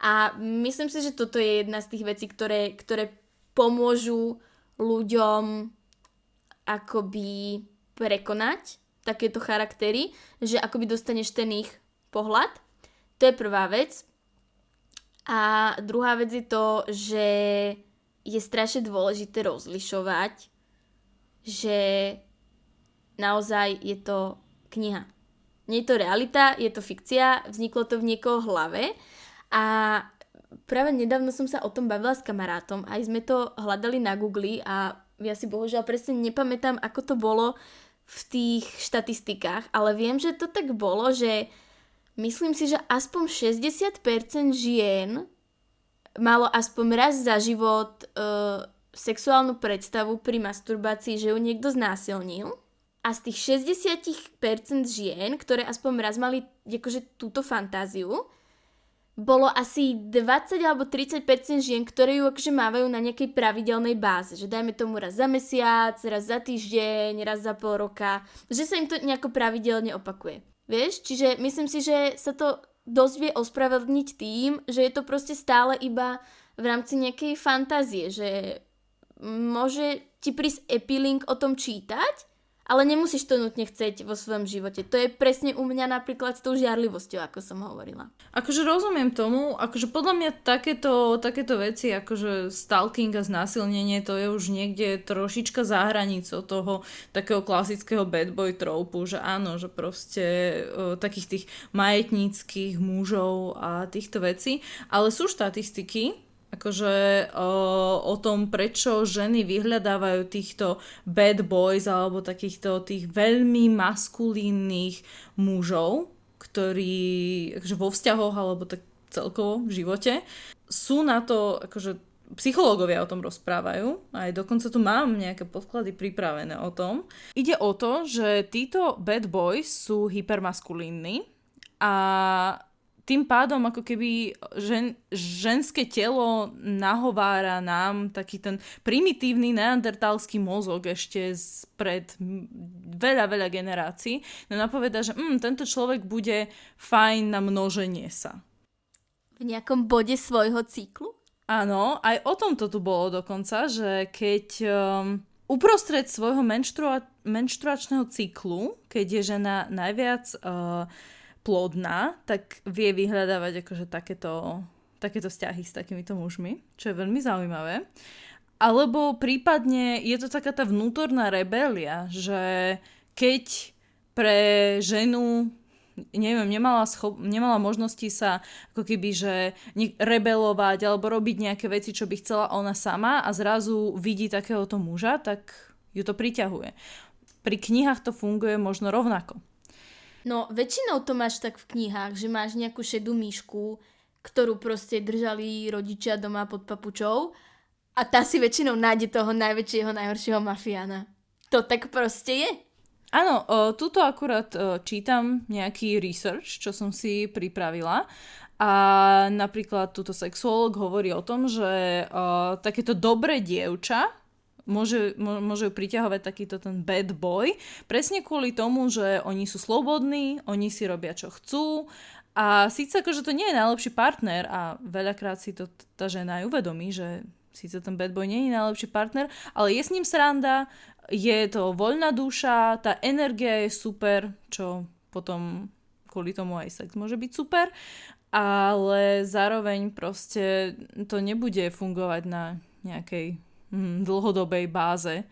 A myslím si, že toto je jedna z tých vecí, ktoré, ktoré pomôžu ľuďom akoby prekonať takéto charaktery, že akoby dostaneš ten ich pohľad. To je prvá vec. A druhá vec je to, že je strašne dôležité rozlišovať, že naozaj je to kniha. Nie je to realita, je to fikcia, vzniklo to v niekoho hlave a práve nedávno som sa o tom bavila s kamarátom, aj sme to hľadali na Google a ja si bohužiaľ presne nepamätám, ako to bolo v tých štatistikách, ale viem, že to tak bolo, že myslím si, že aspoň 60% žien malo aspoň raz za život uh, sexuálnu predstavu pri masturbácii, že ju niekto znásilnil. A z tých 60% žien, ktoré aspoň raz mali akože túto fantáziu, bolo asi 20 alebo 30% žien, ktoré ju akože mávajú na nejakej pravidelnej báze. Že dajme tomu raz za mesiac, raz za týždeň, raz za pol roka. Že sa im to nejako pravidelne opakuje. Vieš? Čiže myslím si, že sa to dosť vie ospravedlniť tým, že je to proste stále iba v rámci nejakej fantázie, že môže ti prísť epilink o tom čítať, ale nemusíš to nutne chcieť vo svojom živote. To je presne u mňa napríklad s tou žiarlivosťou, ako som hovorila. Akože rozumiem tomu, akože podľa mňa takéto, takéto veci, akože stalking a znásilnenie, to je už niekde trošička za hranicou toho takého klasického bad boy tropu, že áno, že proste o, takých tých majetníckých mužov a týchto vecí, ale sú štatistiky, akože o, o tom, prečo ženy vyhľadávajú týchto bad boys alebo takýchto tých veľmi maskulínnych mužov, ktorí akože vo vzťahoch alebo tak celkovo v živote sú na to, akože psychológovia o tom rozprávajú, aj dokonca tu mám nejaké podklady pripravené o tom. Ide o to, že títo bad boys sú hypermaskulínni a tým pádom ako keby žen, ženské telo nahovára nám taký ten primitívny neandertalský mozog ešte pred veľa, veľa generácií. No napoveda, že mm, tento človek bude fajn na množenie sa. V nejakom bode svojho cyklu? Áno, aj o tomto tu bolo dokonca, že keď um, uprostred svojho menštrua- menštruačného cyklu, keď je žena najviac uh, plodná, tak vie vyhľadávať akože takéto, takéto vzťahy s takýmito mužmi, čo je veľmi zaujímavé. Alebo prípadne je to taká tá vnútorná rebelia, že keď pre ženu neviem, nemala, schop, nemala možnosti sa ako keby, že ne, rebelovať alebo robiť nejaké veci, čo by chcela ona sama a zrazu vidí takéhoto muža, tak ju to priťahuje. Pri knihách to funguje možno rovnako. No, väčšinou to máš tak v knihách, že máš nejakú šedú myšku, ktorú proste držali rodičia doma pod papučou a tá si väčšinou nájde toho najväčšieho, najhoršieho mafiána. To tak proste je. Áno, o, tuto akurát čítam nejaký research, čo som si pripravila a napríklad túto sexuolog hovorí o tom, že o, takéto dobré dievča môže, môže priťahovať takýto ten bad boy, presne kvôli tomu, že oni sú slobodní, oni si robia čo chcú. A síce akože to nie je najlepší partner a veľakrát si to tá žena aj uvedomí, že síce ten bad boy nie je najlepší partner, ale je s ním sranda, je to voľná duša, tá energia je super, čo potom kvôli tomu aj sex môže byť super, ale zároveň proste to nebude fungovať na nejakej dlhodobej báze.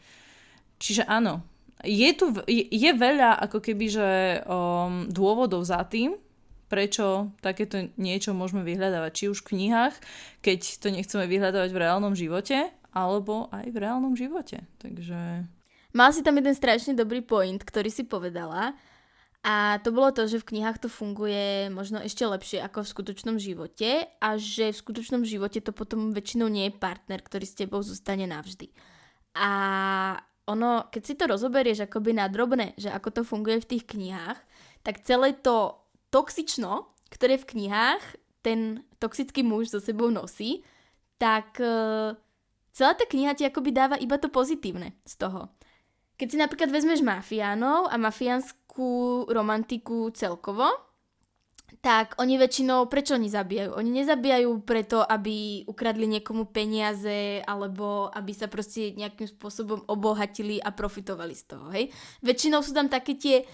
Čiže áno, je tu je, je veľa ako keby, že um, dôvodov za tým, prečo takéto niečo môžeme vyhľadávať, či už v knihách, keď to nechceme vyhľadávať v reálnom živote, alebo aj v reálnom živote. Takže Mal si tam jeden strašne dobrý point, ktorý si povedala a to bolo to, že v knihách to funguje možno ešte lepšie ako v skutočnom živote a že v skutočnom živote to potom väčšinou nie je partner, ktorý s tebou zostane navždy. A ono, keď si to rozoberieš akoby na drobné, že ako to funguje v tých knihách, tak celé to toxično, ktoré v knihách ten toxický muž so sebou nosí, tak uh, celá tá kniha ti akoby dáva iba to pozitívne z toho. Keď si napríklad vezmeš mafiánov a mafiánskú romantiku celkovo, tak oni väčšinou, prečo oni zabíjajú? Oni nezabíjajú preto, aby ukradli niekomu peniaze alebo aby sa proste nejakým spôsobom obohatili a profitovali z toho, hej? Väčšinou sú tam také tie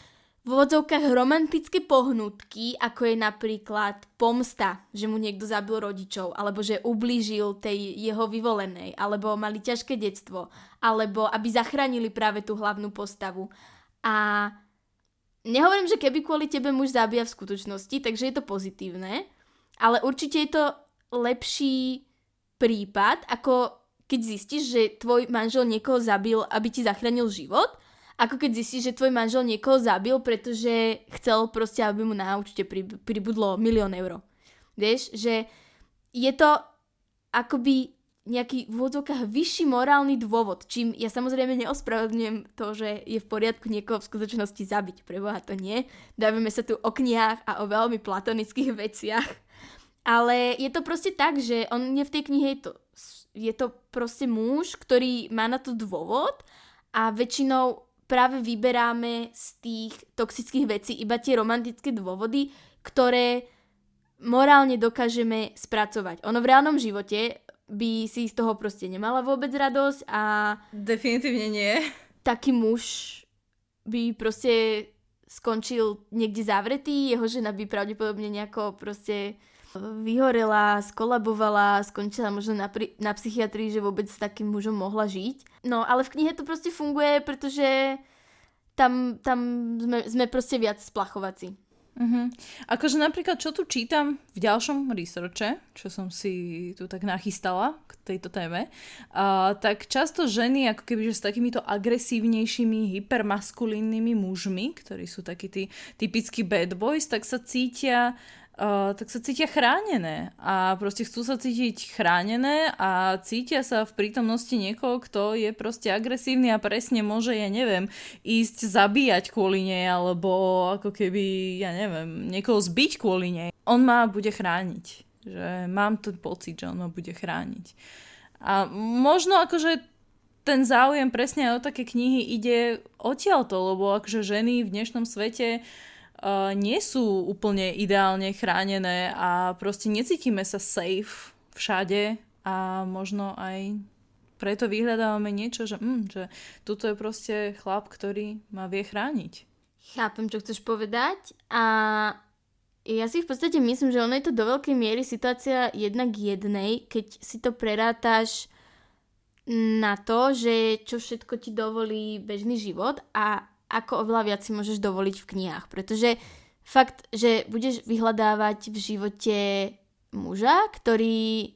v úvodzovkách romantické pohnutky, ako je napríklad pomsta, že mu niekto zabil rodičov, alebo že ublížil tej jeho vyvolenej, alebo mali ťažké detstvo, alebo aby zachránili práve tú hlavnú postavu. A nehovorím, že keby kvôli tebe muž zabíja v skutočnosti, takže je to pozitívne, ale určite je to lepší prípad, ako keď zistíš, že tvoj manžel niekoho zabil, aby ti zachránil život, ako keď zistíš, že tvoj manžel niekoho zabil, pretože chcel proste, aby mu na účte pribudlo milión eur. Vieš, že je to akoby nejaký v úvodzovkách vyšší morálny dôvod, čím ja samozrejme neospravedlňujem to, že je v poriadku niekoho v skutočnosti zabiť. Preboha to nie. Dávame sa tu o knihách a o veľmi platonických veciach. Ale je to proste tak, že on je v tej knihe, je to, je to proste muž, ktorý má na to dôvod a väčšinou práve vyberáme z tých toxických vecí iba tie romantické dôvody, ktoré morálne dokážeme spracovať. Ono v reálnom živote by si z toho proste nemala vôbec radosť a... Definitívne nie. Taký muž by proste skončil niekde zavretý, jeho žena by pravdepodobne nejako proste vyhorela, skolabovala, skončila možno na, pri, na psychiatrii, že vôbec s takým mužom mohla žiť. No ale v knihe to proste funguje, pretože tam, tam sme, sme proste viac splachovací. Uh-huh. Akože napríklad, čo tu čítam v ďalšom researche, čo som si tu tak nachystala k tejto téme, uh, tak často ženy ako keby, že s takýmito agresívnejšími, hypermaskulínnymi mužmi, ktorí sú takí tí typickí bad boys, tak sa cítia Tak sa cítia chránené a proste chcú sa cítiť chránené a cítia sa v prítomnosti niekoho, kto je proste agresívny a presne môže, ja neviem, ísť zabíjať kvôli nej alebo ako keby, ja neviem, niekoho zbiť kvôli nej. On ma bude chrániť. Že mám ten pocit, že on ma bude chrániť. A možno akože ten záujem presne o také knihy ide odtiaľto, lebo akože ženy v dnešnom svete uh, nie sú úplne ideálne chránené a proste necítime sa safe všade a možno aj preto vyhľadávame niečo, že, mm, že tuto je proste chlap, ktorý ma vie chrániť. Chápem, čo chceš povedať a ja si v podstate myslím, že ono je to do veľkej miery situácia jednak jednej, keď si to prerátaš na to, že čo všetko ti dovolí bežný život a ako oveľa viac si môžeš dovoliť v knihách. Pretože fakt, že budeš vyhľadávať v živote muža, ktorý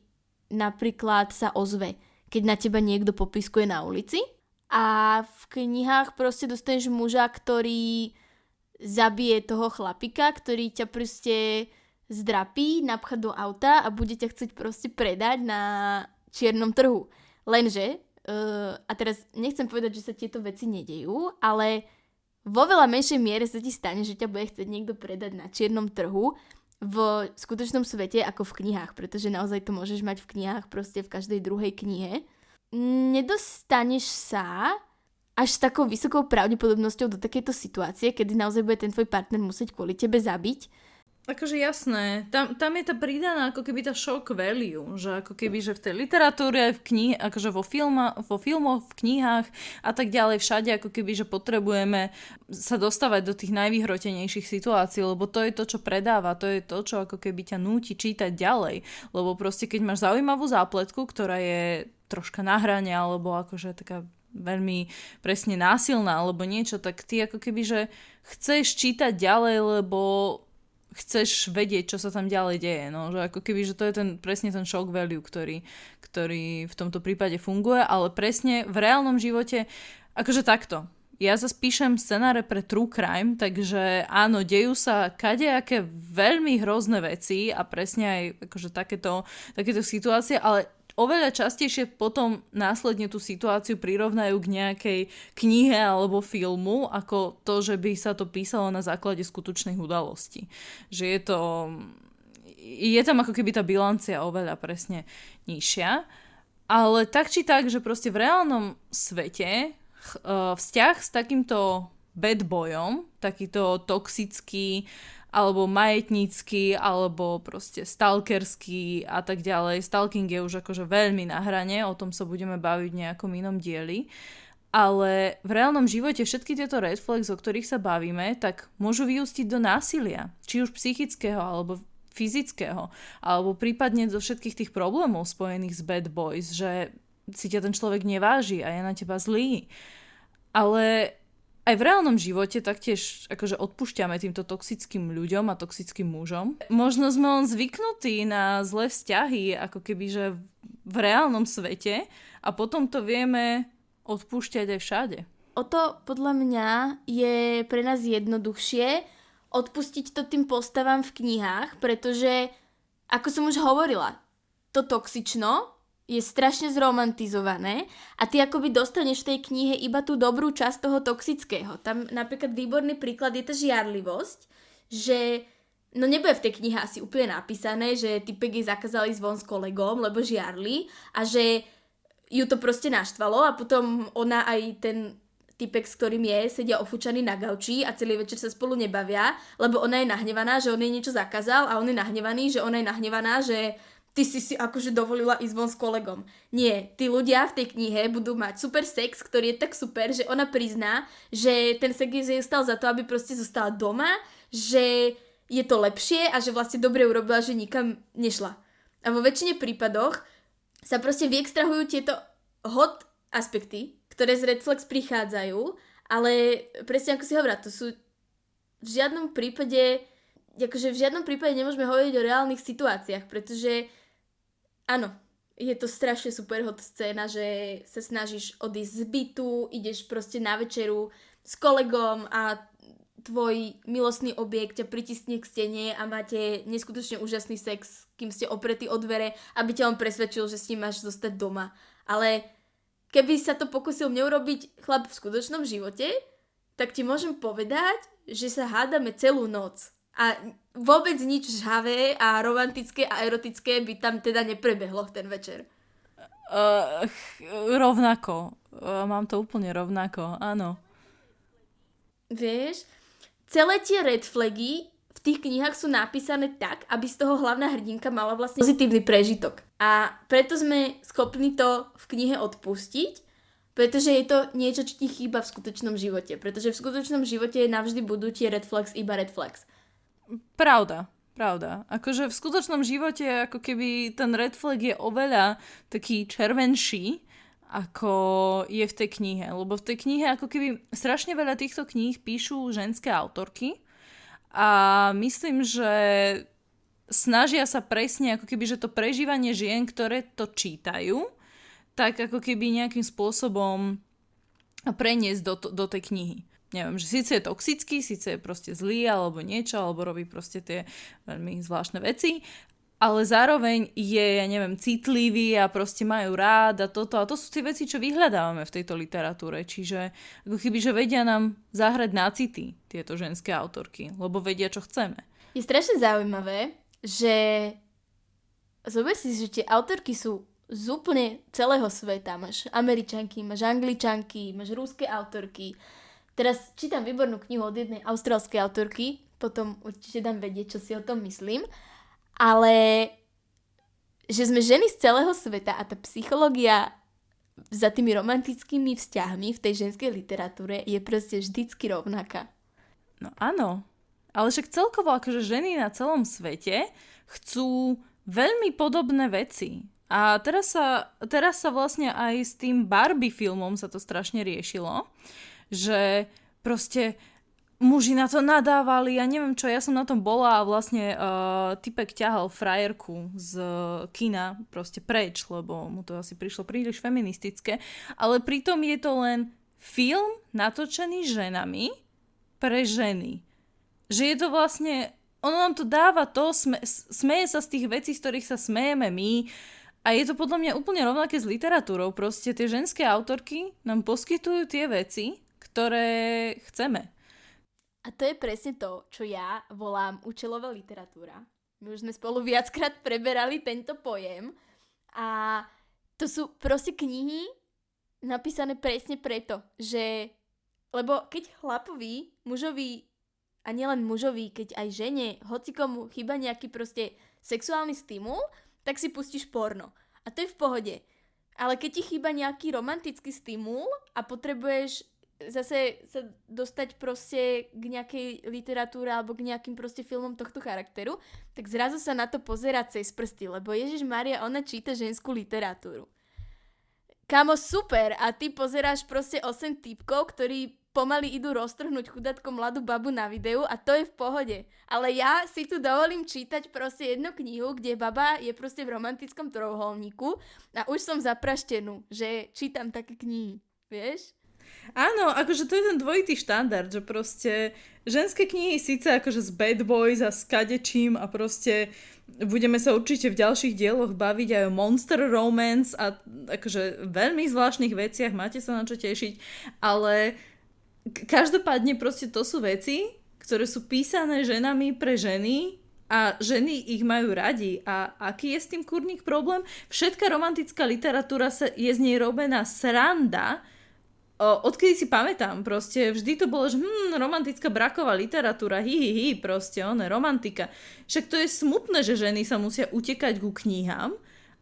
napríklad sa ozve, keď na teba niekto popiskuje na ulici a v knihách proste dostaneš muža, ktorý zabije toho chlapika, ktorý ťa proste zdrapí, napcha do auta a bude ťa chcieť proste predať na čiernom trhu. Lenže, uh, a teraz nechcem povedať, že sa tieto veci nedejú, ale vo veľa menšej miere sa ti stane, že ťa bude chcieť niekto predať na čiernom trhu v skutočnom svete ako v knihách, pretože naozaj to môžeš mať v knihách proste v každej druhej knihe. Nedostaneš sa až s takou vysokou pravdepodobnosťou do takejto situácie, kedy naozaj bude ten tvoj partner musieť kvôli tebe zabiť. Akože jasné, tam, tam je tá pridaná ako keby tá shock value, že ako keby, že v tej literatúre, v knih, akože vo, filma, vo filmoch, v knihách a tak ďalej, všade ako keby, že potrebujeme sa dostávať do tých najvyhrotenejších situácií, lebo to je to, čo predáva, to je to, čo ako keby ťa núti čítať ďalej, lebo proste keď máš zaujímavú zápletku, ktorá je troška na hrane, alebo akože taká veľmi presne násilná alebo niečo, tak ty ako keby, že chceš čítať ďalej, lebo chceš vedieť, čo sa tam ďalej deje. No, že ako keby, že to je ten, presne ten shock value, ktorý, ktorý v tomto prípade funguje, ale presne v reálnom živote, akože takto. Ja zase píšem scenáre pre True Crime, takže áno, dejú sa kadejaké veľmi hrozné veci a presne aj akože takéto, takéto situácie, ale oveľa častejšie potom následne tú situáciu prirovnajú k nejakej knihe alebo filmu, ako to, že by sa to písalo na základe skutočných udalostí. Že je to... Je tam ako keby tá bilancia oveľa presne nižšia. Ale tak či tak, že proste v reálnom svete e, vzťah s takýmto bad boyom, takýto toxický, alebo majetnícky, alebo proste stalkerský a tak ďalej. Stalking je už akože veľmi na hrane, o tom sa budeme baviť v nejakom inom dieli. Ale v reálnom živote všetky tieto red flags, o ktorých sa bavíme, tak môžu vyústiť do násilia. Či už psychického, alebo fyzického. Alebo prípadne do všetkých tých problémov spojených s bad boys, že si ťa ten človek neváži a je na teba zlý. Ale aj v reálnom živote taktiež akože odpúšťame týmto toxickým ľuďom a toxickým mužom. Možno sme len zvyknutí na zlé vzťahy, ako keby, že v reálnom svete a potom to vieme odpúšťať aj všade. O to podľa mňa je pre nás jednoduchšie odpustiť to tým postavám v knihách, pretože, ako som už hovorila, to toxično je strašne zromantizované a ty akoby dostaneš v tej knihe iba tú dobrú časť toho toxického. Tam napríklad výborný príklad je tá žiarlivosť, že no nebude v tej knihe asi úplne napísané, že typek jej zakázali zvon s kolegom, lebo žiarli a že ju to proste naštvalo a potom ona aj ten typek, s ktorým je, sedia ofúčaní na gauči a celý večer sa spolu nebavia, lebo ona je nahnevaná, že on jej niečo zakázal a on je nahnevaný, že ona je nahnevaná, že ty si si akože dovolila ísť von s kolegom. Nie, tí ľudia v tej knihe budú mať super sex, ktorý je tak super, že ona prizná, že ten sex jej stal za to, aby proste zostala doma, že je to lepšie a že vlastne dobre urobila, že nikam nešla. A vo väčšine prípadoch sa proste vyextrahujú tieto hot aspekty, ktoré z Red prichádzajú, ale presne ako si hovorá, to sú v žiadnom prípade akože v žiadnom prípade nemôžeme hovoriť o reálnych situáciách, pretože áno, je to strašne super hot scéna, že sa snažíš odísť z bytu, ideš proste na večeru s kolegom a tvoj milostný objekt ťa pritisne k stene a máte neskutočne úžasný sex, kým ste opretí o dvere, aby ťa on presvedčil, že s ním máš zostať doma. Ale keby sa to pokusil neurobiť chlap v skutočnom živote, tak ti môžem povedať, že sa hádame celú noc. A vôbec nič žhavé a romantické a erotické by tam teda neprebehlo ten večer. Uh, rovnako. Uh, mám to úplne rovnako, áno. Vieš, celé tie red flagy v tých knihách sú napísané tak, aby z toho hlavná hrdinka mala vlastne pozitívny prežitok. A preto sme schopní to v knihe odpustiť, pretože je to niečo, čo ti chýba v skutočnom živote. Pretože v skutočnom živote navždy budú tie red flags iba red flags. Pravda, pravda. Akože v skutočnom živote ako keby ten red flag je oveľa taký červenší, ako je v tej knihe. Lebo v tej knihe ako keby strašne veľa týchto kníh píšu ženské autorky a myslím, že snažia sa presne, ako keby, že to prežívanie žien, ktoré to čítajú, tak ako keby nejakým spôsobom preniesť do, do tej knihy. Neviem, že síce je toxický, síce je proste zlý alebo niečo, alebo robí proste tie veľmi zvláštne veci, ale zároveň je, ja neviem, citlivý a proste majú rád a toto. A to sú tie veci, čo vyhľadávame v tejto literatúre. Čiže ako keby, že vedia nám zahrať na city tieto ženské autorky, lebo vedia, čo chceme. Je strašne zaujímavé, že zober si, že tie autorky sú z úplne celého sveta. Máš američanky, máš angličanky, máš rúske autorky. Teraz čítam výbornú knihu od jednej austrálskej autorky, potom určite dám vedieť, čo si o tom myslím. Ale že sme ženy z celého sveta a tá psychológia za tými romantickými vzťahmi v tej ženskej literatúre je proste vždycky rovnaká. No áno, ale však celkovo akože ženy na celom svete chcú veľmi podobné veci. A teraz sa, teraz sa vlastne aj s tým Barbie filmom sa to strašne riešilo, že proste muži na to nadávali, ja neviem čo, ja som na tom bola a vlastne uh, typek ťahal frajerku z kina proste preč, lebo mu to asi prišlo príliš feministické, ale pritom je to len film natočený ženami pre ženy. Že je to vlastne, ono nám to dáva to, sme, smeje sa z tých vecí, z ktorých sa smejeme my, a je to podľa mňa úplne rovnaké s literatúrou. Proste tie ženské autorky nám poskytujú tie veci, ktoré chceme. A to je presne to, čo ja volám účelová literatúra. My už sme spolu viackrát preberali tento pojem a to sú proste knihy napísané presne preto, že lebo keď chlapovi, mužovi a nielen mužovi, keď aj žene, hoci komu chýba nejaký proste sexuálny stimul, tak si pustíš porno. A to je v pohode. Ale keď ti chýba nejaký romantický stimul a potrebuješ zase sa dostať proste k nejakej literatúre alebo k nejakým proste filmom tohto charakteru, tak zrazu sa na to pozera cez prsty, lebo Ježiš Maria, ona číta ženskú literatúru. Kamo, super! A ty pozeráš proste 8 typkov, ktorí pomaly idú roztrhnúť chudátko mladú babu na videu a to je v pohode. Ale ja si tu dovolím čítať proste jednu knihu, kde baba je proste v romantickom trojuholníku a už som zapraštenú, že čítam také knihy. Vieš? Áno, akože to je ten dvojitý štandard, že proste ženské knihy síce akože z Bad Boys a s kadečím a proste budeme sa určite v ďalších dieloch baviť aj o Monster Romance a akože veľmi zvláštnych veciach, máte sa na čo tešiť, ale každopádne proste to sú veci, ktoré sú písané ženami pre ženy a ženy ich majú radi. A aký je s tým kurník problém? Všetká romantická literatúra sa, je z nej robená sranda, odkedy si pamätám, proste vždy to bolo, že hm, romantická braková literatúra, hi, hi, hi, proste, ono, romantika. Však to je smutné, že ženy sa musia utekať ku knihám,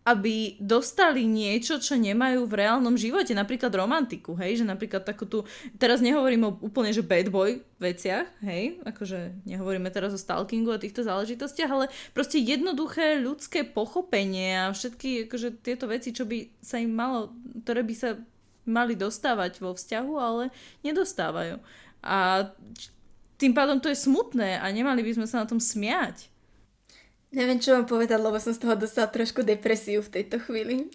aby dostali niečo, čo nemajú v reálnom živote, napríklad romantiku, hej, že napríklad takú tu, teraz nehovorím o úplne, že bad boy veciach, hej, akože nehovoríme teraz o stalkingu a týchto záležitostiach, ale proste jednoduché ľudské pochopenie a všetky akože tieto veci, čo by sa im malo, ktoré by sa mali dostávať vo vzťahu, ale nedostávajú. A tým pádom to je smutné a nemali by sme sa na tom smiať. Neviem, čo vám povedať, lebo som z toho dostala trošku depresiu v tejto chvíli.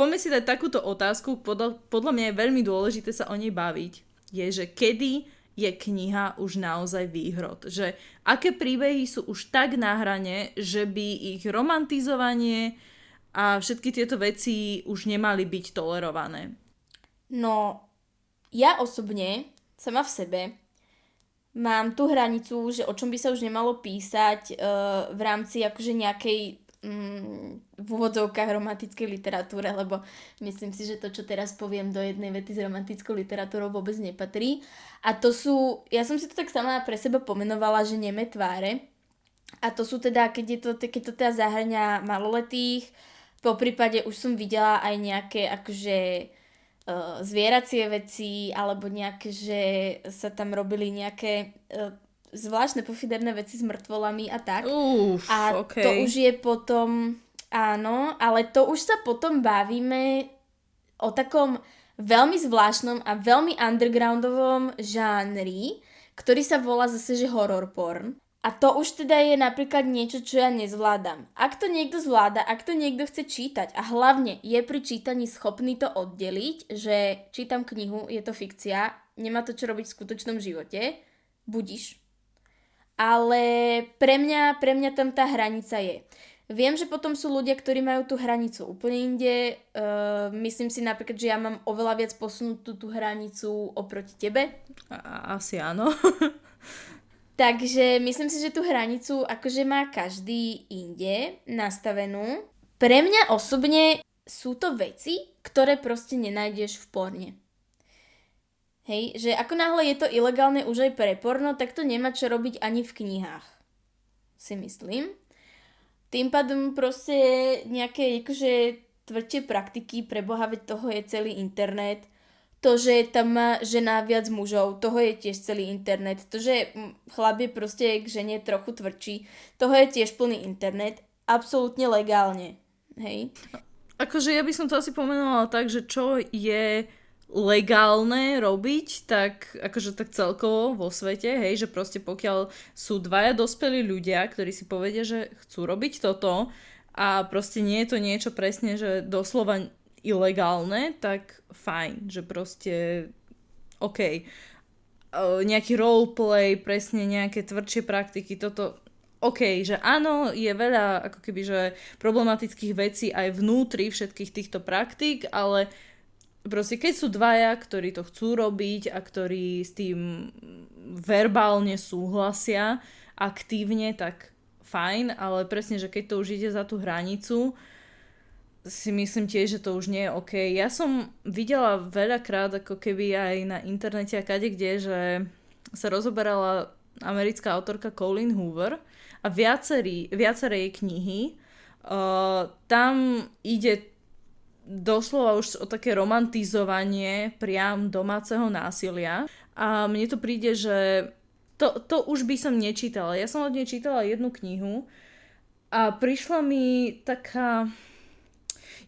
Poďme si dať takúto otázku, podľa, podľa mňa je veľmi dôležité sa o nej baviť. Je, že kedy je kniha už naozaj výhrod. Že aké príbehy sú už tak na hrane, že by ich romantizovanie a všetky tieto veci už nemali byť tolerované. No, ja osobne, sama v sebe, mám tú hranicu, že o čom by sa už nemalo písať uh, v rámci akože nejakej um, v úvodzovkách romantickej literatúre, lebo myslím si, že to, čo teraz poviem do jednej vety s romantickou literatúrou vôbec nepatrí. A to sú, ja som si to tak sama pre seba pomenovala, že neme tváre. A to sú teda, keď, je to, keď to teda zahrňa maloletých, po prípade už som videla aj nejaké akože uh, zvieracie veci alebo nejaké, že sa tam robili nejaké uh, zvláštne pofiderné veci s mŕtvolami a tak. Uf, a okay. to už je potom, áno, ale to už sa potom bavíme o takom veľmi zvláštnom a veľmi undergroundovom žánri, ktorý sa volá zase, že horror porn. A to už teda je napríklad niečo, čo ja nezvládam. Ak to niekto zvláda, ak to niekto chce čítať a hlavne je pri čítaní schopný to oddeliť, že čítam knihu, je to fikcia, nemá to čo robiť v skutočnom živote, budiš. Ale pre mňa, pre mňa tam tá hranica je. Viem, že potom sú ľudia, ktorí majú tú hranicu úplne inde. Uh, myslím si napríklad, že ja mám oveľa viac posunutú tú hranicu oproti tebe. A, asi áno. Takže myslím si, že tú hranicu akože má každý inde nastavenú. Pre mňa osobne sú to veci, ktoré proste nenájdeš v porne. Hej, že ako náhle je to ilegálne už aj pre porno, tak to nemá čo robiť ani v knihách. Si myslím. Tým pádom proste nejaké akože tvrdšie praktiky, pre veď toho je celý internet. To, že tam má žena viac mužov, toho je tiež celý internet. To, že chlap je proste k žene trochu tvrdší, toho je tiež plný internet. Absolútne legálne. Hej? Akože ja by som to asi pomenovala tak, že čo je legálne robiť, tak akože tak celkovo vo svete, hej, že proste pokiaľ sú dvaja dospelí ľudia, ktorí si povedia, že chcú robiť toto a proste nie je to niečo presne, že doslova ilegálne, tak fajn, že proste OK. Nejaký roleplay, presne nejaké tvrdšie praktiky, toto OK, že áno, je veľa ako keby, že problematických vecí aj vnútri všetkých týchto praktík, ale proste keď sú dvaja, ktorí to chcú robiť a ktorí s tým verbálne súhlasia aktívne, tak fajn, ale presne, že keď to už ide za tú hranicu, si myslím tiež, že to už nie je OK. Ja som videla veľakrát ako keby aj na internete a kade kde, že sa rozoberala americká autorka Colin Hoover a viacerý, viaceré jej knihy uh, tam ide doslova už o také romantizovanie priam domáceho násilia. A mne to príde, že to, to už by som nečítala. Ja som od nej čítala jednu knihu a prišla mi taká...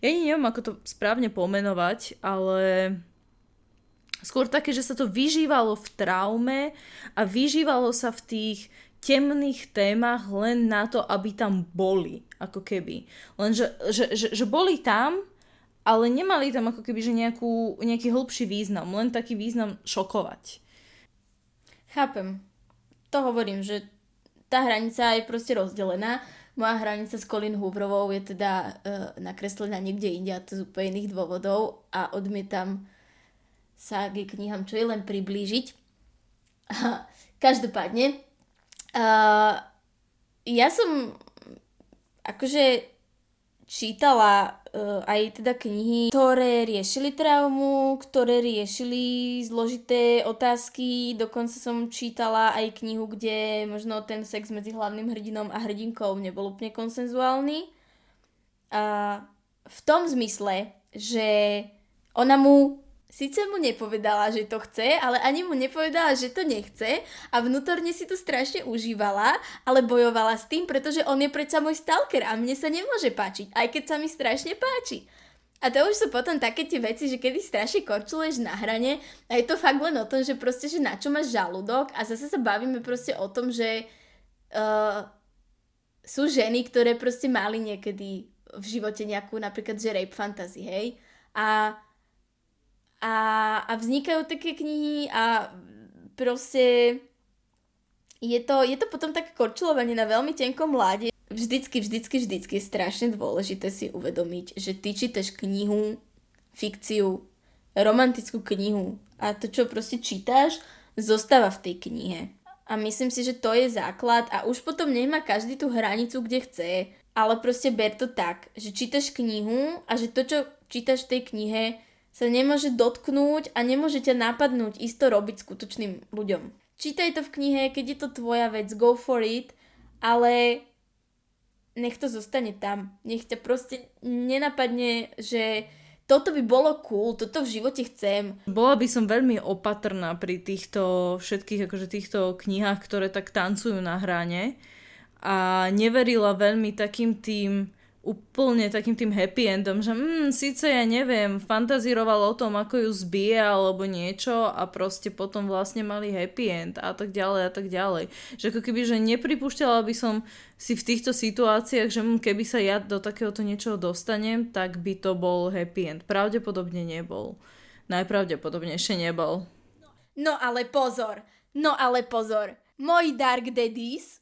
Ja neviem, ako to správne pomenovať, ale skôr také, že sa to vyžívalo v traume a vyžívalo sa v tých temných témach len na to, aby tam boli, ako keby. Lenže že, že, že boli tam, ale nemali tam ako keby že nejakú, nejaký hĺbší význam, len taký význam šokovať. Chápem. To hovorím, že tá hranica je proste rozdelená. Moja hranica s Colin Hooverovou je teda uh, nakreslená niekde inde a to z úplne iných dôvodov a odmietam sa k knihám čo je len priblížiť. Každopádne, uh, ja som akože čítala aj teda knihy, ktoré riešili traumu, ktoré riešili zložité otázky. Dokonca som čítala aj knihu, kde možno ten sex medzi hlavným hrdinom a hrdinkou nebol úplne konsenzuálny. A v tom zmysle, že ona mu Sice mu nepovedala, že to chce, ale ani mu nepovedala, že to nechce a vnútorne si to strašne užívala, ale bojovala s tým, pretože on je predsa môj stalker a mne sa nemôže páčiť, aj keď sa mi strašne páči. A to už sú potom také tie veci, že kedy strašne korčuleš na hrane a je to fakt len o tom, že proste, že na čo máš žalúdok a zase sa bavíme proste o tom, že uh, sú ženy, ktoré proste mali niekedy v živote nejakú napríklad, že rape fantasy, hej? A a, a vznikajú také knihy a proste je to, je to potom také korčulovanie na veľmi tenkom láde. Vždycky, vždycky, vždycky je strašne dôležité si uvedomiť, že ty čítaš knihu, fikciu, romantickú knihu a to, čo proste čítaš, zostáva v tej knihe. A myslím si, že to je základ a už potom nemá každý tú hranicu, kde chce, ale proste ber to tak, že čítaš knihu a že to, čo čítaš v tej knihe, sa nemôže dotknúť a nemôže ťa napadnúť isto robiť skutočným ľuďom. Čítaj to v knihe, keď je to tvoja vec, go for it, ale nech to zostane tam. Nech ťa proste nenapadne, že toto by bolo cool, toto v živote chcem. Bola by som veľmi opatrná pri týchto všetkých akože týchto knihách, ktoré tak tancujú na hrane a neverila veľmi takým tým úplne takým tým happy endom, že mm, síce ja neviem, fantazíroval o tom, ako ju zbije alebo niečo a proste potom vlastne mali happy end a tak ďalej a tak ďalej. Že ako keby, že nepripúšťala by som si v týchto situáciách, že mm, keby sa ja do takéhoto niečoho dostanem, tak by to bol happy end. Pravdepodobne nebol. Najpravdepodobnejšie nebol. No ale pozor, no ale pozor. Moji Dark Daddies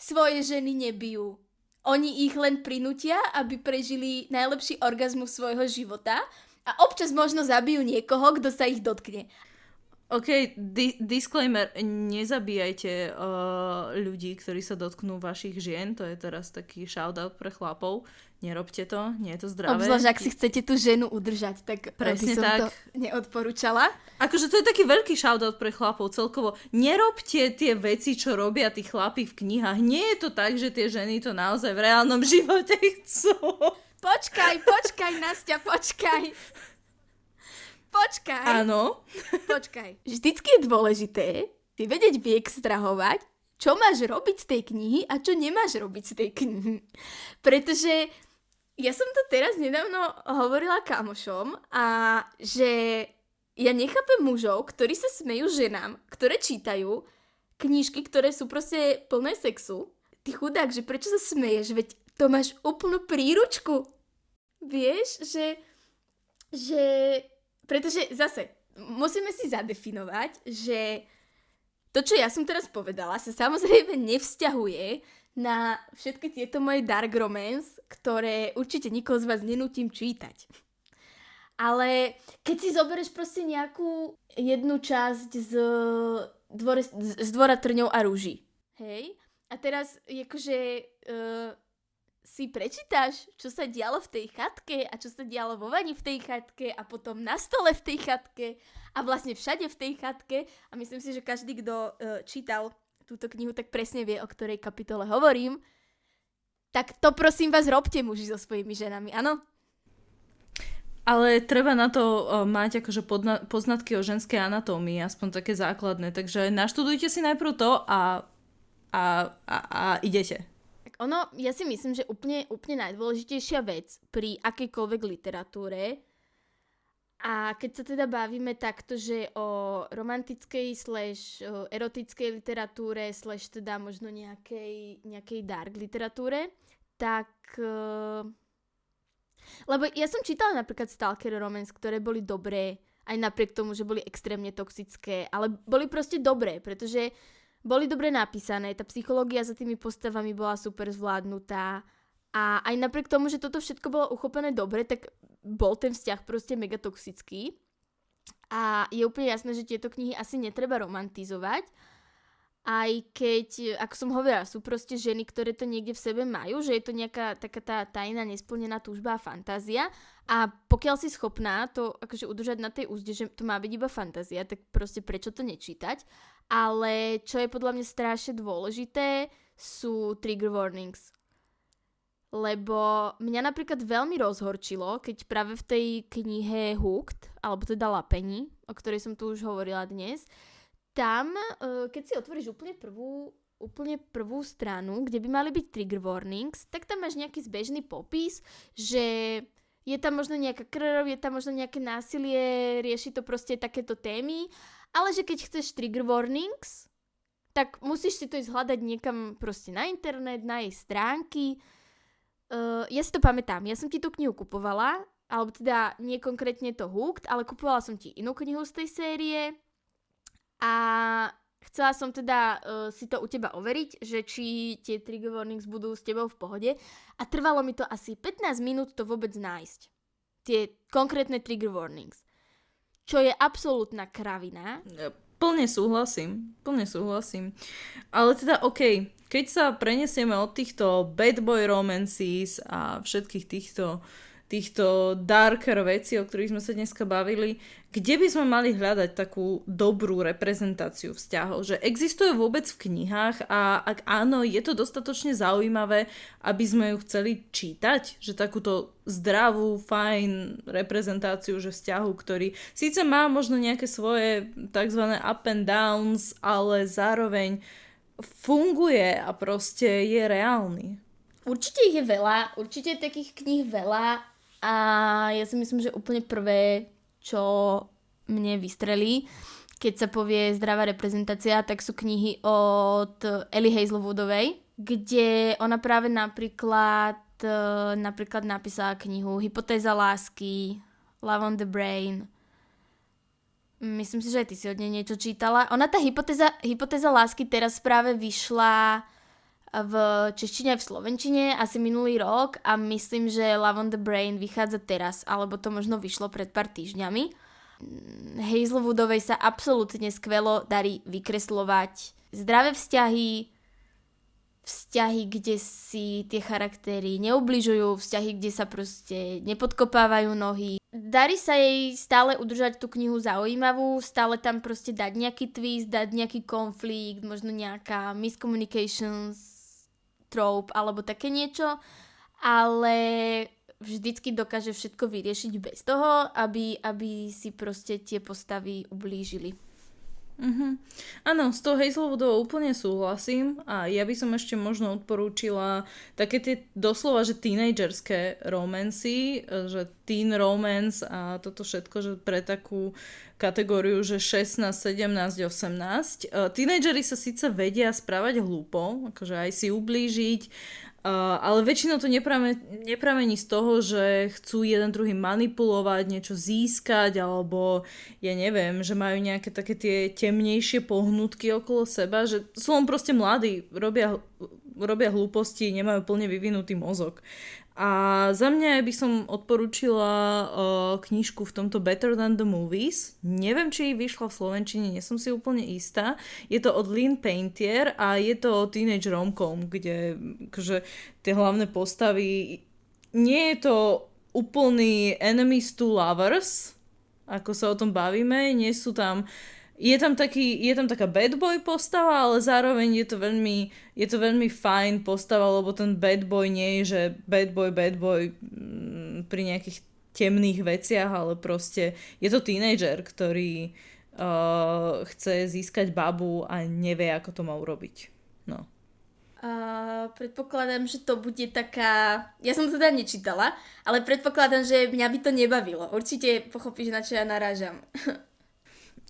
svoje ženy nebijú oni ich len prinútia, aby prežili najlepší orgazmus svojho života a občas možno zabijú niekoho, kto sa ich dotkne. OK, di- disclaimer, nezabíjajte uh, ľudí, ktorí sa dotknú vašich žien, to je teraz taký shoutout pre chlapov. Nerobte to, nie je to zdravé. Obzvlášť, ak si chcete tú ženu udržať, tak Presne by som tak. to neodporúčala. Akože to je taký veľký shoutout pre chlapov celkovo. Nerobte tie veci, čo robia tí chlapi v knihách. Nie je to tak, že tie ženy to naozaj v reálnom živote chcú. Počkaj, počkaj, Nastia, počkaj. Počkaj. Áno. Počkaj. Vždycky je dôležité ty vedieť vyextrahovať, čo máš robiť z tej knihy a čo nemáš robiť z tej knihy. Pretože ja som to teraz nedávno hovorila kamošom a že ja nechápem mužov, ktorí sa smejú ženám, ktoré čítajú knižky, ktoré sú proste plné sexu. Ty chudák, že prečo sa smeješ? Veď to máš úplnú príručku. Vieš, že, že pretože zase, musíme si zadefinovať, že to, čo ja som teraz povedala, sa samozrejme nevzťahuje na všetky tieto moje dark romance, ktoré určite nikoho z vás nenútim čítať. Ale keď si zoberieš proste nejakú jednu časť z, dvore, z dvora trňov a rúží, hej? A teraz akože uh, si prečítaš, čo sa dialo v tej chatke a čo sa dialo vo vani v tej chatke a potom na stole v tej chatke a vlastne všade v tej chatke a myslím si, že každý, kto uh, čítal túto knihu, tak presne vie, o ktorej kapitole hovorím. Tak to prosím vás robte muži so svojimi ženami, áno? Ale treba na to uh, mať akože podna- poznatky o ženskej anatómii, aspoň také základné. Takže naštudujte si najprv to a, a, a, a idete. Ono, ja si myslím, že úplne, úplne najdôležitejšia vec pri akejkoľvek literatúre a keď sa teda bavíme takto, že o romantickej slash erotickej literatúre slash teda možno nejakej, nejakej dark literatúre, tak... Uh, lebo ja som čítala napríklad Stalker romance, ktoré boli dobré, aj napriek tomu, že boli extrémne toxické, ale boli proste dobré, pretože boli dobre napísané, tá psychológia za tými postavami bola super zvládnutá a aj napriek tomu, že toto všetko bolo uchopené dobre, tak bol ten vzťah proste mega toxický. A je úplne jasné, že tieto knihy asi netreba romantizovať, aj keď, ako som hovorila, sú proste ženy, ktoré to niekde v sebe majú, že je to nejaká taká tá tajná nesplnená túžba a fantázia. A pokiaľ si schopná to akože udržať na tej úzde, že to má byť iba fantázia, tak proste prečo to nečítať? Ale čo je podľa mňa strašne dôležité, sú trigger warnings. Lebo mňa napríklad veľmi rozhorčilo, keď práve v tej knihe Hooked, alebo teda Lapeni, o ktorej som tu už hovorila dnes, tam, e, keď si otvoríš úplne prvú, úplne prvú stranu, kde by mali byť trigger warnings, tak tam máš nejaký zbežný popis, že je tam možno nejaká krv, je tam možno nejaké násilie, rieši to proste takéto témy ale že keď chceš trigger warnings, tak musíš si to ísť hľadať niekam proste na internet, na jej stránky. Uh, ja si to pamätám, ja som ti tú knihu kupovala, alebo teda nie konkrétne to Hooked, ale kupovala som ti inú knihu z tej série a chcela som teda uh, si to u teba overiť, že či tie trigger warnings budú s tebou v pohode a trvalo mi to asi 15 minút to vôbec nájsť. Tie konkrétne trigger warnings čo je absolútna kravina. Plne súhlasím, plne súhlasím. Ale teda OK, keď sa prenesieme od týchto bad boy romances a všetkých týchto týchto darker vecí, o ktorých sme sa dneska bavili, kde by sme mali hľadať takú dobrú reprezentáciu vzťahov? Že existuje vôbec v knihách a ak áno, je to dostatočne zaujímavé, aby sme ju chceli čítať? Že takúto zdravú, fajn reprezentáciu že vzťahu, ktorý síce má možno nejaké svoje tzv. up and downs, ale zároveň funguje a proste je reálny. Určite ich je veľa, určite je takých kníh veľa a ja si myslím, že úplne prvé, čo mne vystrelí, keď sa povie zdravá reprezentácia, tak sú knihy od Ellie Hazelwoodovej, kde ona práve napríklad, e, napríklad napísala knihu Hypotéza lásky, Love on the Brain. Myslím si, že aj ty si od nej niečo čítala. Ona tá hypotéza, hypotéza lásky teraz práve vyšla v češtine aj v slovenčine asi minulý rok a myslím, že Love on the Brain vychádza teraz, alebo to možno vyšlo pred pár týždňami. Hazelwoodovej sa absolútne skvelo darí vykreslovať zdravé vzťahy, vzťahy, kde si tie charaktery neubližujú, vzťahy, kde sa proste nepodkopávajú nohy. Darí sa jej stále udržať tú knihu zaujímavú, stále tam proste dať nejaký twist, dať nejaký konflikt, možno nejaká miscommunications trope alebo také niečo, ale vždycky dokáže všetko vyriešiť bez toho, aby, aby si proste tie postavy ublížili. Mm-hmm. Áno, s tou Hazelwoodovou úplne súhlasím a ja by som ešte možno odporúčila také tie doslova, že tínejžerské romancy, že teen romance a toto všetko, že pre takú kategóriu, že 16, 17, 18. Tínejžeri sa síce vedia správať hlúpo, akože aj si ublížiť, Uh, ale väčšinou to nepramení, nepramení z toho, že chcú jeden druhý manipulovať, niečo získať, alebo ja neviem, že majú nejaké také tie temnejšie pohnutky okolo seba, že sú len proste mladí, robia, robia hlúposti, nemajú plne vyvinutý mozog. A za mňa by som odporúčila uh, knižku v tomto Better Than the Movies. Neviem, či vyšla v Slovenčine, nie som si úplne istá. Je to od Lynn Paintier a je to teenage romcom, kde akože, tie hlavné postavy... Nie je to úplný enemies to lovers, ako sa o tom bavíme. Nie sú tam uh, je tam, taký, je tam taká bad boy postava, ale zároveň je to veľmi, je to veľmi fajn postava, lebo ten bad boy nie je, že bad boy, bad boy mm, pri nejakých temných veciach, ale proste je to tínedžer, ktorý uh, chce získať babu a nevie, ako to má urobiť. No. Uh, predpokladám, že to bude taká... Ja som to teda nečítala, ale predpokladám, že mňa by to nebavilo. Určite pochopíš, na čo ja narážam.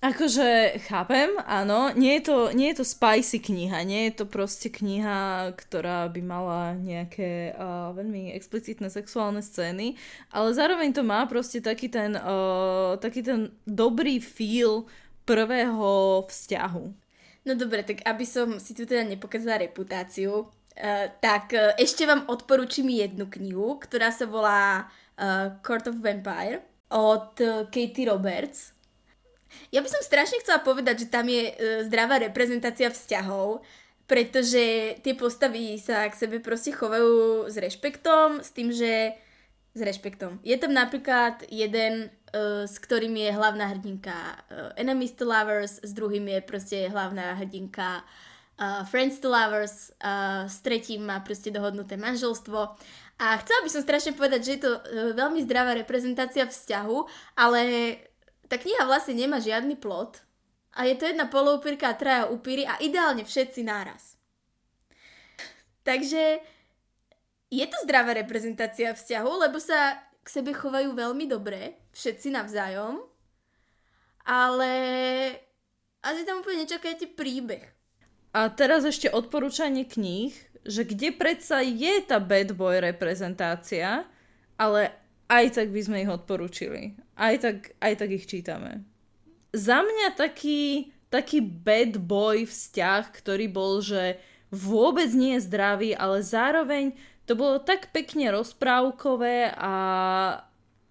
Akože chápem, áno, nie je, to, nie je to spicy kniha, nie je to proste kniha, ktorá by mala nejaké uh, veľmi explicitné sexuálne scény, ale zároveň to má proste taký ten, uh, taký ten dobrý feel prvého vzťahu. No dobre, tak aby som si tu teda nepokázala reputáciu, uh, tak ešte vám odporúčim jednu knihu, ktorá sa volá uh, Court of Vampire od Katie Roberts ja by som strašne chcela povedať, že tam je uh, zdravá reprezentácia vzťahov, pretože tie postavy sa k sebe proste chovajú s rešpektom, s tým, že s rešpektom. Je tam napríklad jeden, uh, s ktorým je hlavná hrdinka uh, Enemies to Lovers, s druhým je proste hlavná hrdinka uh, Friends to Lovers, uh, s tretím má proste dohodnuté manželstvo. A chcela by som strašne povedať, že je to uh, veľmi zdravá reprezentácia vzťahu, ale tá kniha vlastne nemá žiadny plot a je to jedna poloupírka a traja upíry a ideálne všetci náraz. Takže je to zdravá reprezentácia vzťahu, lebo sa k sebe chovajú veľmi dobre, všetci navzájom, ale asi tam úplne nečakajte príbeh. A teraz ešte odporúčanie kníh, že kde predsa je tá bad boy reprezentácia, ale aj tak by sme ich odporúčili. Aj tak, aj tak ich čítame. Za mňa taký, taký bad boy vzťah, ktorý bol, že vôbec nie je zdravý, ale zároveň to bolo tak pekne rozprávkové a,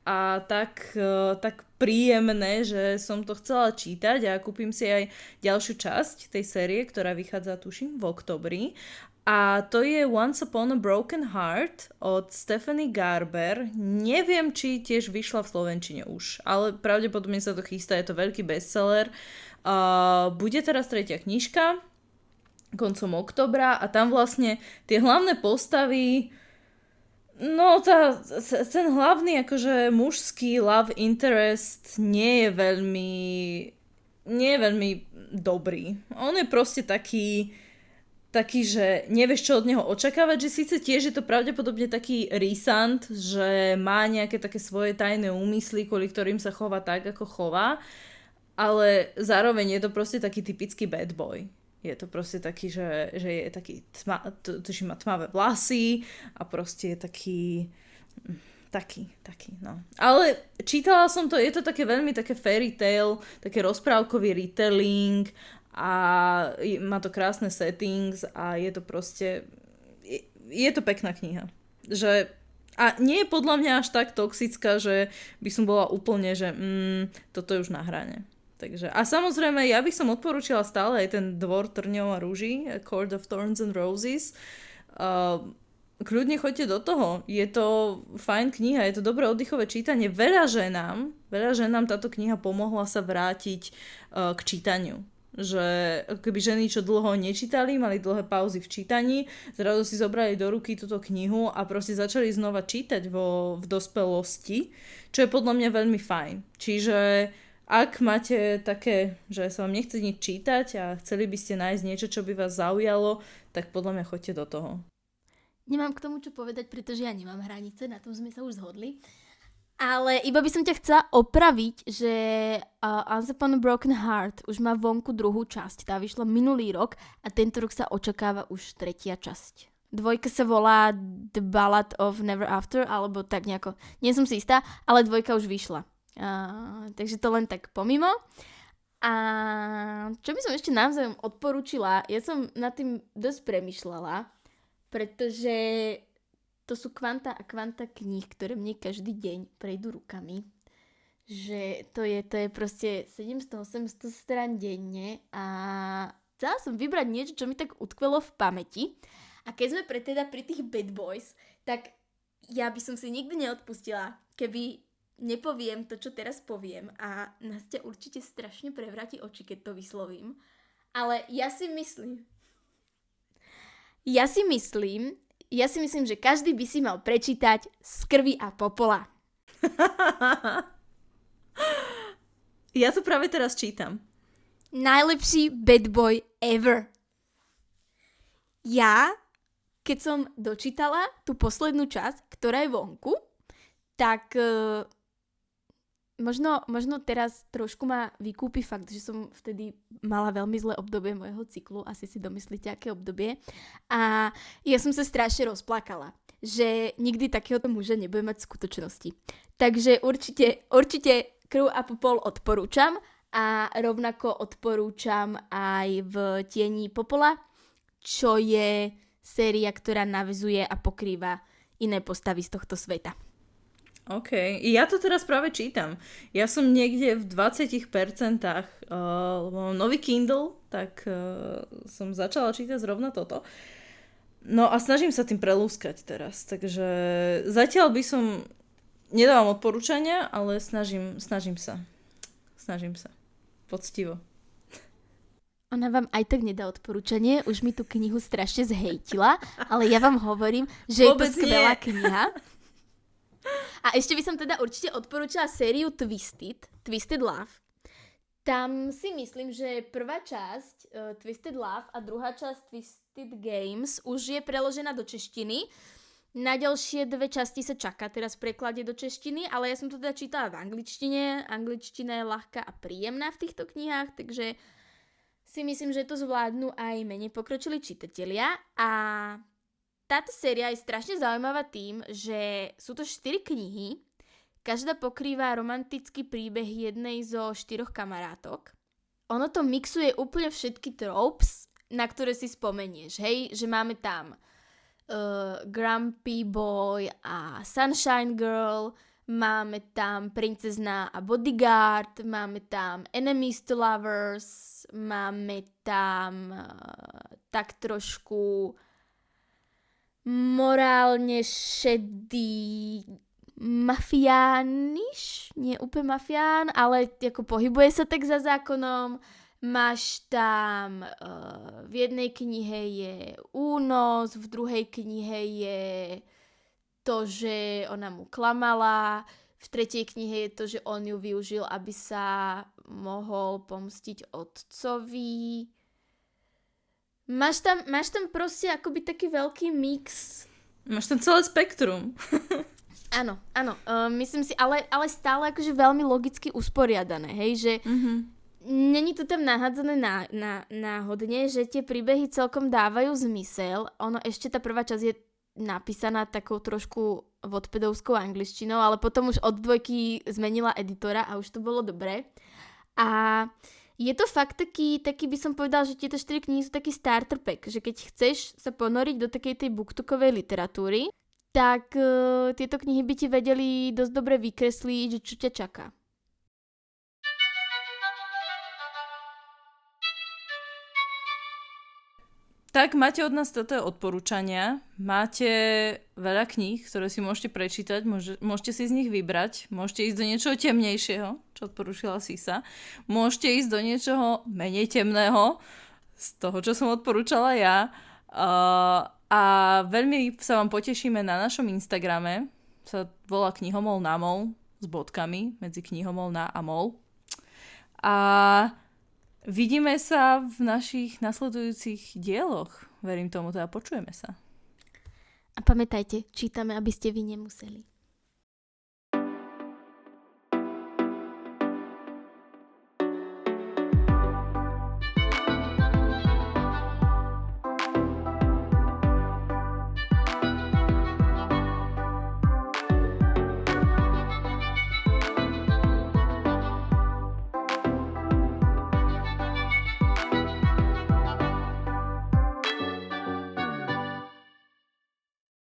a tak, e, tak príjemné, že som to chcela čítať a kúpim si aj ďalšiu časť tej série, ktorá vychádza tuším v oktobri a to je Once Upon a Broken Heart od Stephanie Garber. Neviem, či tiež vyšla v Slovenčine už, ale pravdepodobne sa to chystá, je to veľký bestseller. Uh, bude teraz tretia knižka koncom oktobra a tam vlastne tie hlavné postavy No, tá, ten hlavný akože mužský love interest nie je veľmi nie je veľmi dobrý. On je proste taký taký, že nevieš, čo od neho očakávať, že síce tiež je to pravdepodobne taký risant, že má nejaké také svoje tajné úmysly, kvôli ktorým sa chová tak, ako chová, ale zároveň je to proste taký typický bad boy. Je to proste taký, že, že je taký, tma, tuším, má tmavé vlasy a proste je taký, taký, taký, no. Ale čítala som to, je to také veľmi také fairy tale, také rozprávkový retelling a má to krásne settings a je to proste, je, to pekná kniha. Že a nie je podľa mňa až tak toxická, že by som bola úplne, že mm, toto je už na hrane. Takže, a samozrejme, ja by som odporúčila stále aj ten Dvor trňov a rúží, Court of Thorns and Roses. Uh, kľudne choďte do toho. Je to fajn kniha, je to dobré oddychové čítanie. Veľa ženám, veľa ženám táto kniha pomohla sa vrátiť uh, k čítaniu že keby ženy, čo dlho nečítali, mali dlhé pauzy v čítaní, zrazu si zobrali do ruky túto knihu a proste začali znova čítať vo, v dospelosti, čo je podľa mňa veľmi fajn. Čiže ak máte také, že sa vám nechce nič čítať a chceli by ste nájsť niečo, čo by vás zaujalo, tak podľa mňa choďte do toho. Nemám k tomu čo povedať, pretože ja nemám hranice, na tom sme sa už zhodli. Ale iba by som ťa chcela opraviť, že uh, Once Upon a Broken Heart už má vonku druhú časť. Tá vyšla minulý rok a tento rok sa očakáva už tretia časť. Dvojka sa volá The Ballad of Never After, alebo tak nejako. Nie som si istá, ale dvojka už vyšla. Uh, takže to len tak pomimo. A čo by som ešte navzájom odporúčila, ja som nad tým dosť premyšľala, pretože to sú kvanta a kvanta kníh, ktoré mne každý deň prejdú rukami. Že to je, to je proste 700-800 stran denne a chcela som vybrať niečo, čo mi tak utkvelo v pamäti. A keď sme pre teda pri tých bad boys, tak ja by som si nikdy neodpustila, keby nepoviem to, čo teraz poviem a nás ťa určite strašne prevráti oči, keď to vyslovím. Ale ja si myslím, ja si myslím, ja si myslím, že každý by si mal prečítať z krvi a popola. ja to práve teraz čítam. Najlepší bad boy ever. Ja, keď som dočítala tú poslednú časť, ktorá je vonku, tak uh, možno, možno teraz trošku ma vykúpi fakt, že som vtedy mala veľmi zlé obdobie môjho cyklu, asi si domyslíte, aké obdobie. A ja som sa strašne rozplakala, že nikdy takéhoto muža nebudem mať v skutočnosti. Takže určite, určite krv a popol odporúčam a rovnako odporúčam aj v Tieni popola, čo je séria, ktorá navezuje a pokrýva iné postavy z tohto sveta. OK, ja to teraz práve čítam. Ja som niekde v 20%, uh, lebo mám nový Kindle, tak uh, som začala čítať zrovna toto. No a snažím sa tým prelúskať teraz, takže zatiaľ by som, nedávam odporúčania, ale snažím, snažím sa. Snažím sa. Poctivo. Ona vám aj tak nedá odporúčanie, už mi tú knihu strašne zhejtila, ale ja vám hovorím, že Vôbec je to skvelá nie. kniha. A ešte by som teda určite odporúčala sériu Twisted, Twisted Love. Tam si myslím, že prvá časť uh, Twisted Love a druhá časť Twisted Games už je preložená do češtiny. Na ďalšie dve časti sa čaká teraz preklade do češtiny, ale ja som to teda čítala v angličtine. Angličtina je ľahká a príjemná v týchto knihách, takže si myslím, že to zvládnu aj menej pokročili čitatelia. A táto séria je strašne zaujímavá tým, že sú to 4 knihy, každá pokrýva romantický príbeh jednej zo štyroch kamarátok. Ono to mixuje úplne všetky tropes, na ktoré si spomenieš, hej, že máme tam uh, Grumpy Boy a Sunshine Girl, máme tam Princezná a Bodyguard, máme tam Enemies to Lovers, máme tam uh, tak trošku morálne šedý mafiániš, nie úplne mafián, ale ako pohybuje sa tak za zákonom. Máš tam, uh, v jednej knihe je únos, v druhej knihe je to, že ona mu klamala, v tretej knihe je to, že on ju využil, aby sa mohol pomstiť otcovi Máš tam, máš tam proste akoby taký veľký mix. Máš tam celé spektrum. Áno, áno. Uh, myslím si, ale, ale stále akože veľmi logicky usporiadané, hej, že mm-hmm. není to tam nahádzané na, na, náhodne, že tie príbehy celkom dávajú zmysel. Ono ešte tá prvá časť je napísaná takou trošku vodpedovskou angličtinou, ale potom už od dvojky zmenila editora a už to bolo dobré. A je to fakt taký, taký by som povedal, že tieto 4 knihy sú taký starter pack, že keď chceš sa ponoriť do takej tej booktokovej literatúry, tak uh, tieto knihy by ti vedeli dosť dobre vykresliť, že čo ťa čaká. Tak máte od nás toto odporúčania. Máte veľa kníh, ktoré si môžete prečítať, môže, môžete si z nich vybrať. Môžete ísť do niečoho temnejšieho, čo odporúčila Sisa. Môžete ísť do niečoho menej temného, z toho, čo som odporúčala ja. Uh, a veľmi sa vám potešíme na našom Instagrame. Sa volá knihomol na mol s bodkami medzi knihomol na a mol. A Vidíme sa v našich nasledujúcich dieloch. Verím tomu, teda počujeme sa. A pamätajte, čítame, aby ste vy nemuseli.